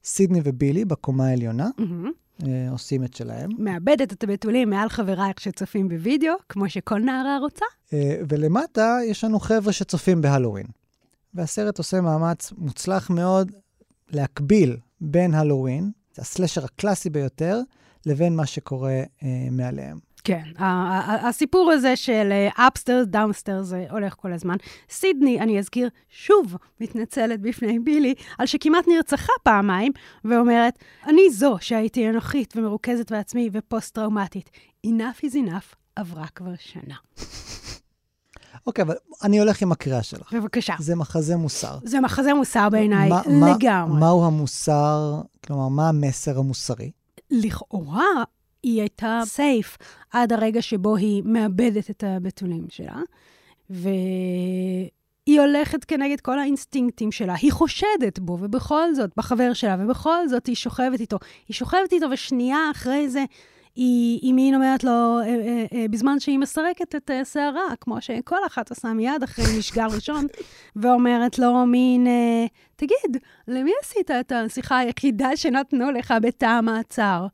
[SPEAKER 3] סידני ובילי בקומה העליונה,
[SPEAKER 1] mm-hmm.
[SPEAKER 3] עושים את שלהם.
[SPEAKER 1] מאבדת את הבתולים מעל חברייך שצופים בווידאו, כמו שכל נערה רוצה.
[SPEAKER 3] אה, ולמטה יש לנו חבר'ה שצופים בהלואוין. והסרט עושה מאמץ מוצלח מאוד להקביל בין הלואוין, הסלשר הקלאסי ביותר, לבין מה שקורה אה, מעליהם.
[SPEAKER 1] כן, הסיפור הזה של upstairs, downstairs, זה הולך כל הזמן. סידני, אני אזכיר, שוב מתנצלת בפני בילי על שכמעט נרצחה פעמיים, ואומרת, אני זו שהייתי אנוכית ומרוכזת בעצמי ופוסט-טראומטית. enough is enough עברה כבר שנה.
[SPEAKER 3] אוקיי, אבל אני הולך עם הקריאה שלך.
[SPEAKER 1] בבקשה.
[SPEAKER 3] זה מחזה מוסר.
[SPEAKER 1] זה מחזה מוסר בעיניי, לגמרי.
[SPEAKER 3] מהו המוסר, כלומר, מה המסר המוסרי?
[SPEAKER 1] לכאורה, היא הייתה סייף עד הרגע שבו היא מאבדת את הבתולים שלה, והיא הולכת כנגד כל האינסטינקטים שלה. היא חושדת בו, ובכל זאת, בחבר שלה, ובכל זאת היא שוכבת איתו. היא שוכבת איתו, ושנייה אחרי זה, היא, היא מין אומרת לו, אה, אה, אה, בזמן שהיא מסרקת את שערה, כמו שכל אחת עושה מיד אחרי משגל ראשון, ואומרת לו מין, תגיד, למי עשית את השיחה היחידה שנתנו לך בתא המעצר?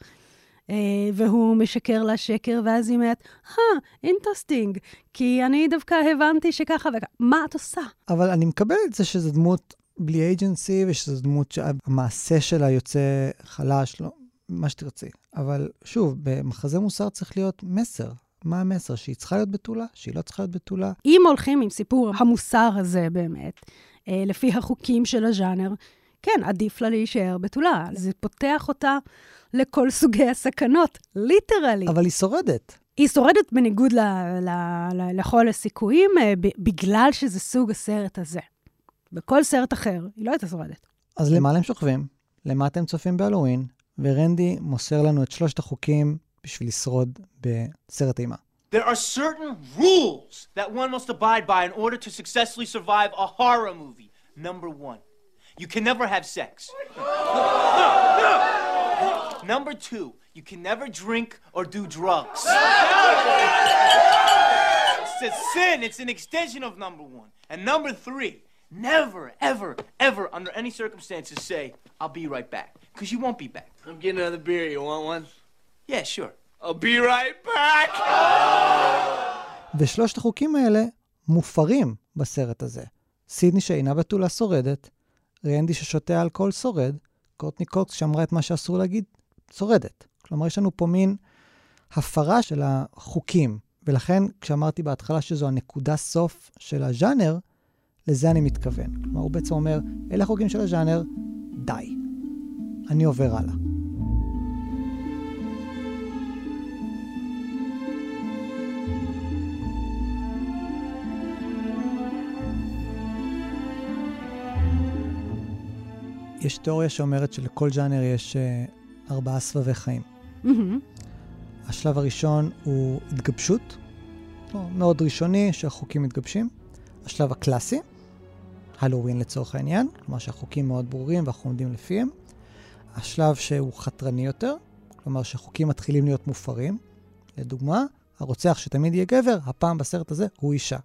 [SPEAKER 1] אה, והוא משקר לה שקר, ואז היא אומרת, אה, interesting, כי אני דווקא הבנתי שככה וככה. מה את עושה?
[SPEAKER 3] אבל אני מקבל את זה שזו דמות בלי agency, ושזו דמות שהמעשה שלה יוצא חלש, לא, מה שתרצי. אבל שוב, במחזה מוסר צריך להיות מסר. מה המסר? שהיא צריכה להיות בתולה? שהיא לא צריכה להיות בתולה?
[SPEAKER 1] אם הולכים עם סיפור המוסר הזה באמת, אה, לפי החוקים של הז'אנר, כן, עדיף לה להישאר בתולה. זה פותח אותה לכל סוגי הסכנות, ליטרלי.
[SPEAKER 3] אבל היא שורדת.
[SPEAKER 1] היא שורדת בניגוד ל, ל, ל, לכל הסיכויים, אה, ב, בגלל שזה סוג הסרט הזה. בכל סרט אחר, היא לא הייתה שורדת.
[SPEAKER 3] אז למה הם שוכבים? למה אתם צופים בהלואוין? ורנדי מוסר לנו את שלושת החוקים בשביל לשרוד בסרט אימה.
[SPEAKER 4] There are certain rules that one must abide by in order to successfully survive a horror movie. Number one, you can never have sex. Number two, you can never drink or do drugs. it's a sin, it's an extension of number one. And number three, never, ever, ever, under any circumstances, say, I'll be right back. Because you won't be back.
[SPEAKER 11] I'm getting another beer. You want one?
[SPEAKER 4] Yeah, sure.
[SPEAKER 11] I'll be right back.
[SPEAKER 3] ושלושת החוקים האלה מופרים בסרט הזה. סידני שאינה בתולה שורדת, רנדי ששותה אלכוהול שורד, קורטני קוקס שאמרה את מה שאסור להגיד, שורדת. כלומר, יש לנו פה מין הפרה של החוקים, ולכן כשאמרתי בהתחלה שזו הנקודה סוף של הז'אנר, לזה אני מתכוון. כלומר, הוא בעצם אומר, אלה החוקים של הז'אנר, די. אני עובר הלאה. יש תיאוריה שאומרת שלכל ג'אנר יש uh, ארבעה סבבי חיים.
[SPEAKER 1] Mm-hmm.
[SPEAKER 3] השלב הראשון הוא התגבשות, מאוד ראשוני, שהחוקים מתגבשים. השלב הקלאסי, הלואוין לצורך העניין, כלומר שהחוקים מאוד ברורים ואנחנו עומדים לפיהם. השלב שהוא חתרני יותר, כלומר שהחוקים מתחילים להיות מופרים. לדוגמה, הרוצח שתמיד יהיה גבר, הפעם בסרט הזה הוא אישה.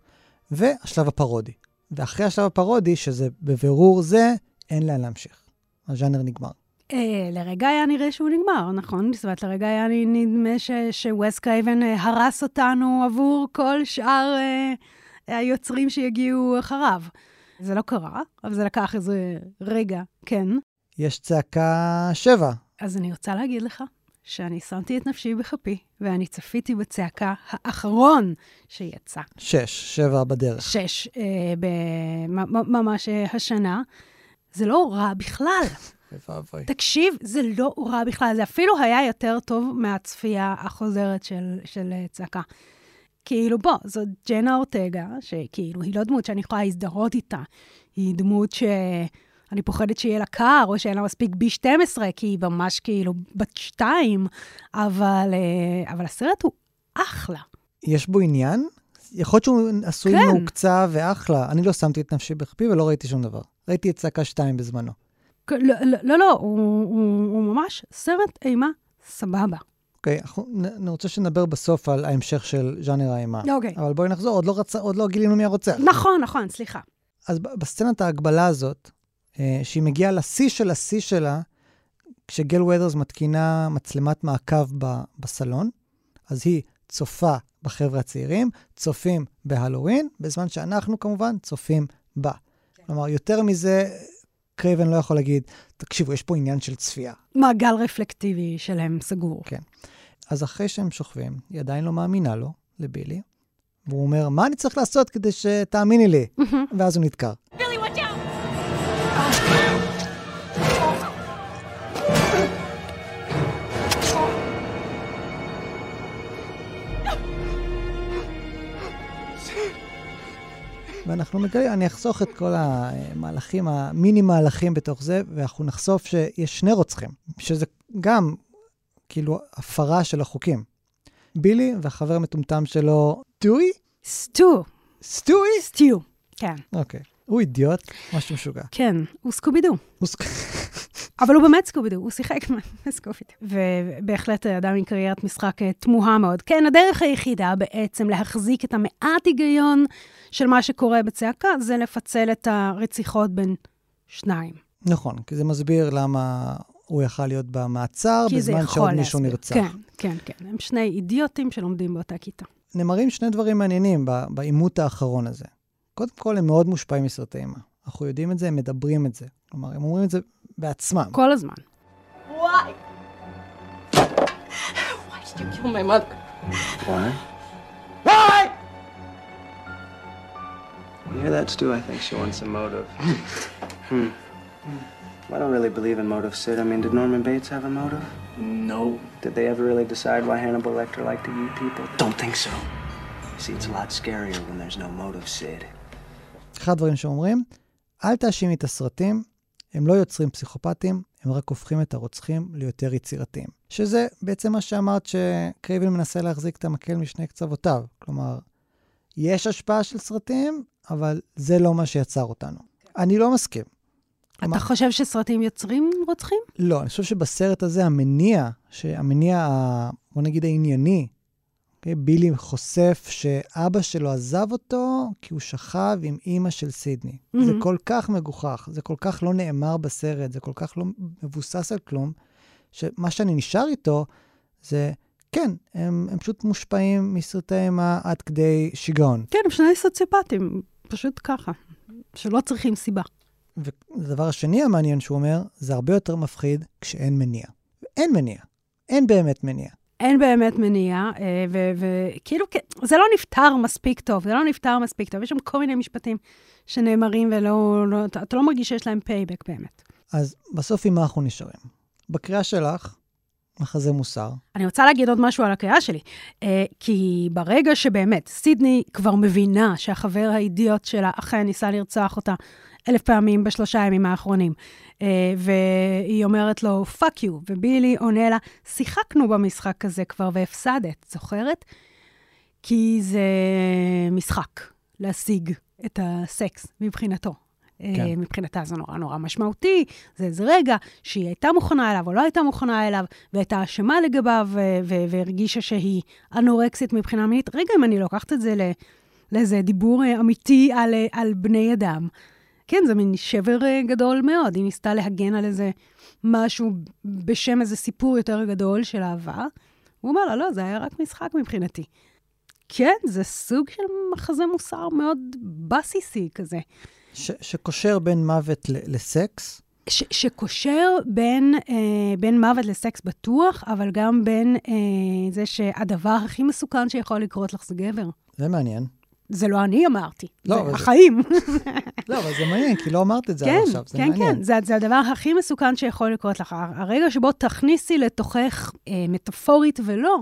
[SPEAKER 3] והשלב הפרודי. ואחרי השלב הפרודי, שזה בבירור זה, אין לאן להמשיך. הז'אנר נגמר.
[SPEAKER 1] אה, לרגע היה נראה שהוא נגמר, נכון? זאת אומרת, לרגע היה נדמה שווס קרייבן אה, הרס אותנו עבור כל שאר אה, היוצרים שיגיעו אחריו. זה לא קרה, אבל זה לקח איזה רגע, כן.
[SPEAKER 3] יש צעקה שבע.
[SPEAKER 1] אז אני רוצה להגיד לך שאני שמתי את נפשי בכפי, ואני צפיתי בצעקה האחרון שיצא.
[SPEAKER 3] שש, שבע בדרך.
[SPEAKER 1] שש, אה, ב- ממש השנה. זה לא רע בכלל.
[SPEAKER 3] ואבוי.
[SPEAKER 1] תקשיב, זה לא רע בכלל. זה אפילו היה יותר טוב מהצפייה החוזרת של, של אה, צעקה. כאילו, בוא, זאת ג'נה אורטגה, שכאילו, היא לא דמות שאני יכולה להזדהות איתה. היא דמות שאני פוחדת שיהיה לה קר, או שאין לה מספיק B12, כי היא ממש כאילו בת שתיים, אבל, אה, אבל הסרט הוא אחלה.
[SPEAKER 3] יש בו עניין? יכול להיות שהוא עשוי
[SPEAKER 1] כן.
[SPEAKER 3] מעוקצה ואחלה. אני לא שמתי את נפשי בכפי ולא ראיתי שום דבר. ראיתי את צעקה 2 בזמנו.
[SPEAKER 1] לא, לא, לא, לא הוא, הוא, הוא ממש סרט אימה סבבה.
[SPEAKER 3] אוקיי, okay, אני רוצה שנדבר בסוף על ההמשך של ז'אנר האימה.
[SPEAKER 1] אוקיי.
[SPEAKER 3] אבל בואי נחזור, עוד לא, רצ... עוד לא גילינו מי הרוצח.
[SPEAKER 1] נכון, נכון, סליחה.
[SPEAKER 3] אז בסצנת ההגבלה הזאת, אה, שהיא מגיעה לשיא של השיא שלה, כשגל ווית'רס מתקינה מצלמת מעקב ב- בסלון, אז היא צופה בחבר'ה הצעירים, צופים בהלואוין, בזמן שאנחנו כמובן צופים בה. כלומר, יותר מזה, קרייבן לא יכול להגיד, תקשיבו, יש פה עניין של צפייה.
[SPEAKER 1] מעגל רפלקטיבי שלהם סגור.
[SPEAKER 3] כן. אז אחרי שהם שוכבים, היא עדיין לא מאמינה לו, לבילי, והוא אומר, מה אני צריך לעשות כדי שתאמיני לי? ואז הוא נדקר. ואנחנו מגלים, אני אחסוך את כל המהלכים, המיני מהלכים בתוך זה, ואנחנו נחשוף שיש שני רוצחים, שזה גם כאילו הפרה של החוקים. בילי והחבר המטומטם שלו, טוי?
[SPEAKER 1] סטו.
[SPEAKER 3] סטוי?
[SPEAKER 1] סטיו, כן.
[SPEAKER 3] אוקיי. הוא אידיוט, משהו משוגע.
[SPEAKER 1] כן, הוא סקובידו.
[SPEAKER 3] הוא סק...
[SPEAKER 1] אבל הוא באמת סקובידו, הוא שיחק סקובידו. ובהחלט אדם עם קריירת משחק אה, תמוהה מאוד. כן, הדרך היחידה בעצם להחזיק את המעט היגיון של מה שקורה בצעקה, זה לפצל את הרציחות בין שניים.
[SPEAKER 3] נכון, כי זה מסביר למה הוא יכל להיות במעצר בזמן שעוד מישהו נרצח.
[SPEAKER 1] כן, כן, כן. הם שני אידיוטים שלומדים באותה כיתה.
[SPEAKER 3] נאמרים שני דברים מעניינים בעימות האחרון הזה. קודם כל, הם מאוד מושפעים מסרטי אימה. אנחנו יודעים את זה, הם מדברים את זה. כלומר, הם אומרים את זה בעצמם.
[SPEAKER 1] כל הזמן.
[SPEAKER 12] Why? Why did you kill my mother?
[SPEAKER 7] Why?
[SPEAKER 12] Why?
[SPEAKER 7] You hear that, Stu? I think she wants a motive. hmm. I don't really believe in motive, Sid. I mean, did Norman Bates have a motive?
[SPEAKER 11] No.
[SPEAKER 7] Did they ever really decide why Hannibal Lecter liked to eat people? Don't think so. You see, it's a lot scarier when there's no motive, Sid.
[SPEAKER 3] אחד הדברים שאומרים, אל תאשימי את הסרטים, הם לא יוצרים פסיכופטים, הם רק הופכים את הרוצחים ליותר יצירתיים. שזה בעצם מה שאמרת שקרייבל מנסה להחזיק את המקל משני קצוותיו. כלומר, יש השפעה של סרטים, אבל זה לא מה שיצר אותנו. אני לא מסכים.
[SPEAKER 1] אתה חושב שסרטים יוצרים רוצחים?
[SPEAKER 3] לא, אני חושב שבסרט הזה המניע, המניע, בוא נגיד הענייני, בילי חושף שאבא שלו עזב אותו כי הוא שכב עם אימא של סידני. Mm-hmm. זה כל כך מגוחך, זה כל כך לא נאמר בסרט, זה כל כך לא מבוסס על כלום, שמה שאני נשאר איתו זה, כן, הם, הם פשוט מושפעים מסרטי אימה עד כדי שיגעון.
[SPEAKER 1] כן, הם שני סוציופטים, פשוט ככה, שלא צריכים סיבה.
[SPEAKER 3] והדבר השני המעניין שהוא אומר, זה הרבה יותר מפחיד כשאין מניע. אין מניע. אין באמת מניע.
[SPEAKER 1] אין באמת מניע, וכאילו, זה לא נפתר מספיק טוב, זה לא נפתר מספיק טוב. יש שם כל מיני משפטים שנאמרים ולא, לא, אתה לא מרגיש שיש להם payback באמת.
[SPEAKER 3] אז בסוף עם מה אנחנו נשארים? בקריאה שלך, מחזה מוסר.
[SPEAKER 1] אני רוצה להגיד עוד משהו על הקריאה שלי, כי ברגע שבאמת סידני כבר מבינה שהחבר האידיוט שלה אכן ניסה לרצוח אותה, אלף פעמים בשלושה ימים האחרונים. אה, והיא אומרת לו, fuck you, ובילי עונה לה, שיחקנו במשחק הזה כבר והפסדת, זוכרת? כי זה משחק להשיג את הסקס מבחינתו. כן. Uh, מבחינתה זה נורא נורא משמעותי, זה איזה רגע שהיא הייתה מוכנה אליו או לא הייתה מוכנה אליו, והייתה אשמה לגביו, והרגישה שהיא אנורקסית מבחינה מינית. רגע, אם אני לוקחת את זה לאיזה דיבור אמיתי על, על בני אדם, כן, זה מין שבר אה, גדול מאוד. היא ניסתה להגן על איזה משהו בשם איזה סיפור יותר גדול של אהבה. הוא אומר לה, לא, זה היה רק משחק מבחינתי. כן, זה סוג של מחזה מוסר מאוד בסיסי כזה.
[SPEAKER 3] ש- שקושר בין מוות ל- לסקס?
[SPEAKER 1] ש- שקושר בין, אה, בין מוות לסקס בטוח, אבל גם בין אה, זה שהדבר הכי מסוכן שיכול לקרות לך זה גבר.
[SPEAKER 3] זה מעניין.
[SPEAKER 1] זה לא אני אמרתי,
[SPEAKER 3] לא,
[SPEAKER 1] זה החיים.
[SPEAKER 3] לא, אבל זה מעניין, כי לא אמרת את זה
[SPEAKER 1] כן,
[SPEAKER 3] עד עכשיו, זה
[SPEAKER 1] כן,
[SPEAKER 3] מעניין.
[SPEAKER 1] כן, זה, זה הדבר הכי מסוכן שיכול לקרות לך. הרגע שבו תכניסי לתוכך, אה, מטאפורית ולא,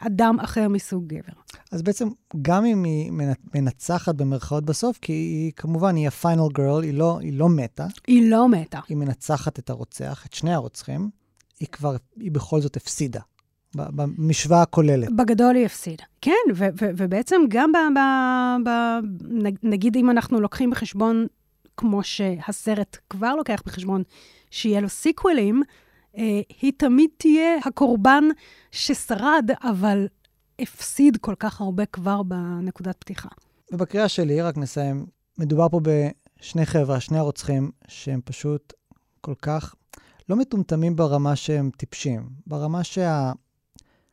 [SPEAKER 1] אדם אחר מסוג גבר.
[SPEAKER 3] אז בעצם, גם אם היא מנ- מנצחת במרכאות בסוף, כי היא כמובן, היא הפיינל גרל, היא לא, היא לא מתה.
[SPEAKER 1] היא לא מתה.
[SPEAKER 3] היא מנצחת את הרוצח, את שני הרוצחים, היא כבר, היא בכל זאת הפסידה. במשוואה הכוללת.
[SPEAKER 1] בגדול היא הפסידה. כן, ו- ו- ובעצם גם ב... ב- ב- נג- נגיד אם אנחנו לוקחים בחשבון, כמו שהסרט כבר לוקח בחשבון, שיהיה לו סיקוולים, אה, היא תמיד תהיה הקורבן ששרד, אבל הפסיד כל כך הרבה כבר בנקודת פתיחה.
[SPEAKER 3] ובקריאה שלי, רק נסיים, מדובר פה בשני חבר'ה, שני הרוצחים, שהם פשוט כל כך לא מטומטמים ברמה שהם טיפשים, ברמה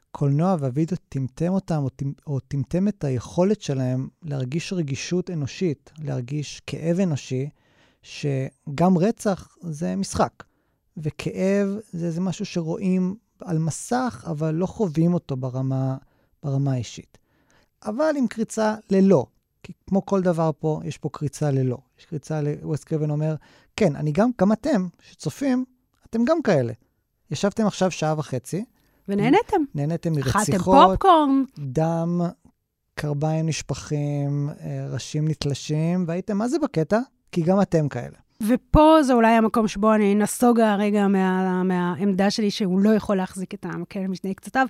[SPEAKER 3] שהקולנוע והווידאו טמטם אותם, או, טמ- או טמטם את היכולת שלהם להרגיש רגישות אנושית, להרגיש כאב אנושי, שגם רצח זה משחק, וכאב זה, זה משהו שרואים על מסך, אבל לא חווים אותו ברמה, ברמה האישית. אבל עם קריצה ללא. כי כמו כל דבר פה, יש פה קריצה ללא. יש קריצה, ווסט קרבן אומר, כן, אני גם, גם אתם, שצופים, אתם גם כאלה. ישבתם עכשיו שעה וחצי.
[SPEAKER 1] ונהנתם.
[SPEAKER 3] נהנתם מרציחות.
[SPEAKER 1] אכלתם פופקורן.
[SPEAKER 3] דם, קרביים נשפכים, אה, ראשים נתלשים, והייתם מה זה בקטע? כי גם אתם כאלה.
[SPEAKER 1] ופה זה אולי המקום שבו אני נסוגה רגע מה, מהעמדה שלי שהוא לא יכול להחזיק את המקל משני קצותיו,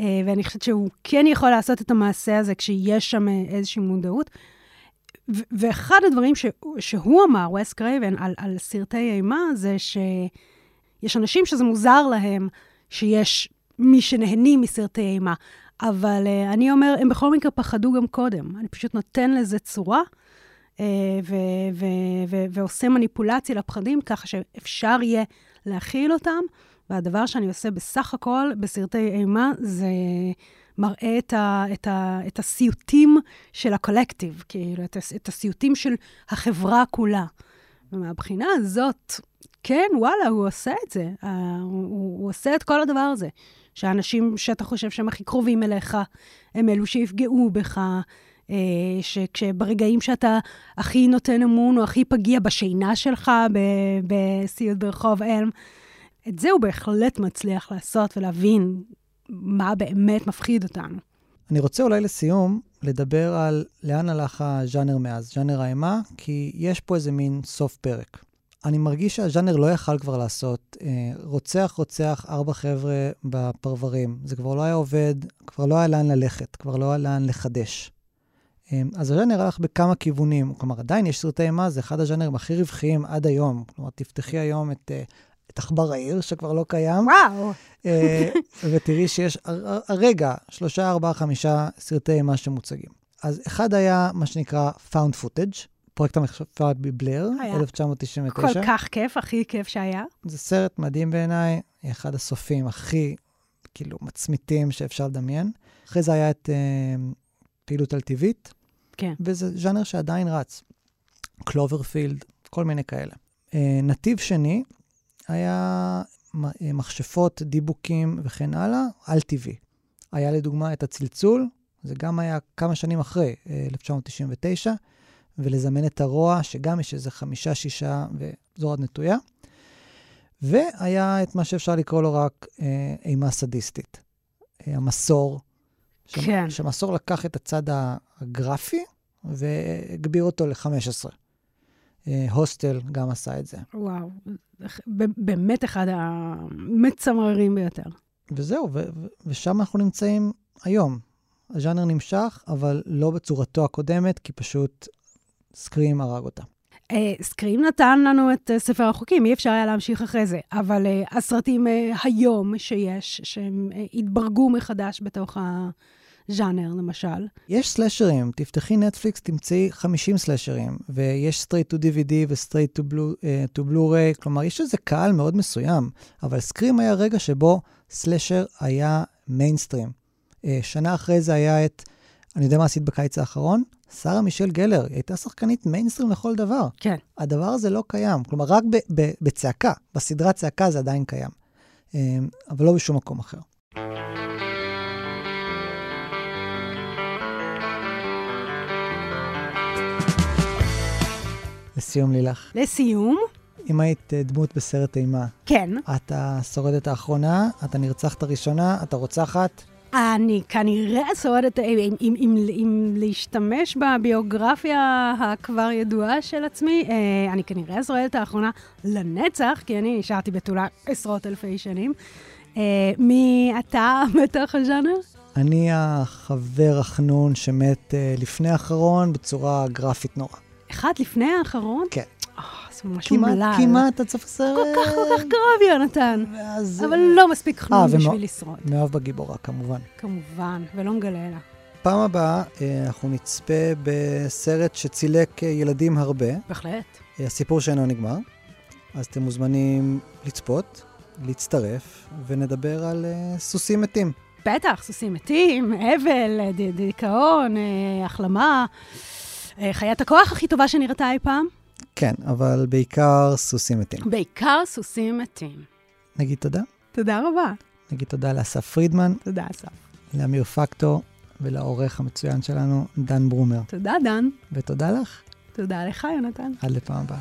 [SPEAKER 1] אה, ואני חושבת שהוא כן יכול לעשות את המעשה הזה כשיש שם אה, איזושהי מודעות. ו- ואחד הדברים ש- שהוא אמר, וס קרייבן, על, על סרטי אימה, זה שיש אנשים שזה מוזר להם שיש מי שנהנים מסרטי אימה. אבל אה, אני אומר, הם בכל מקרה פחדו גם קודם. אני פשוט נותן לזה צורה, uh, ו- ו- ו- ועושה מניפולציה לפחדים, ככה שאפשר יהיה להכיל אותם. והדבר שאני עושה בסך הכל בסרטי אימה, זה מראה את, ה- את, ה- את הסיוטים של הקולקטיב, כאילו, את, הס- את הסיוטים של החברה כולה. ומהבחינה הזאת, כן, וואלה, הוא עושה את זה. Uh, הוא, הוא עושה את כל הדבר הזה. שהאנשים שאתה חושב שהם הכי קרובים אליך, הם אלו שיפגעו בך, אה, שכשברגעים שאתה הכי נותן אמון או הכי פגיע בשינה שלך בסיוט ברחוב אלם, את זה הוא בהחלט מצליח לעשות ולהבין מה באמת מפחיד אותנו.
[SPEAKER 3] אני רוצה אולי לסיום לדבר על לאן הלך הז'אנר מאז, ז'אנר האימה, כי יש פה איזה מין סוף פרק. אני מרגיש שהז'אנר לא יכל כבר לעשות אה, רוצח, רוצח, ארבע חבר'ה בפרברים. זה כבר לא היה עובד, כבר לא היה לאן ללכת, כבר לא היה לאן לחדש. אה, אז הז'אנר הלך בכמה כיוונים. כלומר, עדיין יש סרטי אימה, זה אחד הז'אנרים הכי רווחיים עד היום. כלומר, תפתחי היום את, אה, את עכבר העיר, שכבר לא קיים.
[SPEAKER 1] וואו.
[SPEAKER 3] ותראי שיש הרגע שלושה, ארבעה, חמישה סרטי אימה שמוצגים. אז אחד היה מה שנקרא found footage. פרויקט המחשבה בבלר, 1999.
[SPEAKER 1] כל כך כיף, הכי כיף שהיה.
[SPEAKER 3] זה סרט מדהים בעיניי, אחד הסופים הכי, כאילו, מצמיתים שאפשר לדמיין. אחרי זה היה את אה, פעילות על טבעית.
[SPEAKER 1] כן.
[SPEAKER 3] וזה ז'אנר שעדיין רץ. Cloverfield, כל מיני כאלה. אה, נתיב שני היה מכשפות, דיבוקים וכן הלאה, על טבעי. היה לדוגמה את הצלצול, זה גם היה כמה שנים אחרי, 1999. ולזמן את הרוע, שגם יש איזה חמישה, שישה, וזו עוד נטויה. והיה את מה שאפשר לקרוא לו רק אה, אימה סדיסטית. אה, המסור.
[SPEAKER 1] כן.
[SPEAKER 3] שמסור לקח את הצד הגרפי והגביר אותו ל-15. אה, הוסטל גם עשה את זה.
[SPEAKER 1] וואו, באמת אחד המצמררים ביותר.
[SPEAKER 3] וזהו, ו- ושם אנחנו נמצאים היום. הז'אנר נמשך, אבל לא בצורתו הקודמת, כי פשוט סקרים הרג אותה.
[SPEAKER 1] Uh, סקרים נתן לנו את uh, ספר החוקים, אי אפשר היה להמשיך אחרי זה, אבל uh, הסרטים היום שיש, שהם התברגו מחדש בתוך הז'אנר, למשל.
[SPEAKER 3] יש סלשרים, תפתחי נטפליקס, תמצאי 50 סלשרים, ויש straight to DVD ו-straight to, blue, uh, to Blu-ray, כלומר, יש איזה קהל מאוד מסוים, אבל סקרים היה רגע שבו סלשר היה מיינסטרים. שנה אחרי זה היה את, אני יודע מה עשית בקיץ האחרון? שרה מישל גלר, היא הייתה שחקנית מיינסטרים לכל דבר.
[SPEAKER 1] כן.
[SPEAKER 3] הדבר הזה לא קיים. כלומר, רק ב- ב- בצעקה, בסדרת צעקה זה עדיין קיים. אבל לא בשום מקום אחר. לסיום, לילך.
[SPEAKER 1] לסיום?
[SPEAKER 3] אם היית דמות בסרט אימה.
[SPEAKER 1] כן.
[SPEAKER 3] את השורדת האחרונה, את הנרצחת הראשונה, את הרוצחת.
[SPEAKER 1] אני כנראה שורדת, אם, אם, אם, אם להשתמש בביוגרפיה הכבר ידועה של עצמי, אה, אני כנראה שורדת האחרונה לנצח, כי אני נשארתי בתולה עשרות אלפי שנים. אה, מי אתה בתוך הז'אנר?
[SPEAKER 3] אני החבר החנון שמת אה, לפני האחרון בצורה גרפית נורא.
[SPEAKER 1] אחד לפני האחרון?
[SPEAKER 3] כן.
[SPEAKER 1] זה ממש אומלל.
[SPEAKER 3] כמעט, כמעט, אתה צריך סרט.
[SPEAKER 1] כל כך, כל כך קרוב, יונתן. ואז... אבל לא מספיק חנון בשביל ומא... לשרוד.
[SPEAKER 3] מאוהב בגיבורה, כמובן.
[SPEAKER 1] כמובן, ולא מגלה לה.
[SPEAKER 3] פעם הבאה אנחנו נצפה בסרט שצילק ילדים הרבה.
[SPEAKER 1] בהחלט.
[SPEAKER 3] הסיפור שאינו נגמר. אז אתם מוזמנים לצפות, להצטרף, ונדבר על סוסים מתים.
[SPEAKER 1] בטח, סוסים מתים, אבל, דיכאון, החלמה. חיית הכוח הכי טובה שנראתה אי פעם.
[SPEAKER 3] כן, אבל בעיקר סוסים מתים.
[SPEAKER 1] בעיקר סוסים מתים.
[SPEAKER 3] נגיד תודה.
[SPEAKER 1] תודה רבה.
[SPEAKER 3] נגיד תודה לאסף פרידמן.
[SPEAKER 1] תודה, אסף.
[SPEAKER 3] לאמיר פקטור ולעורך המצוין שלנו, דן ברומר.
[SPEAKER 1] תודה, דן.
[SPEAKER 3] ותודה לך.
[SPEAKER 1] תודה לך, יונתן.
[SPEAKER 3] עד לפעם הבאה.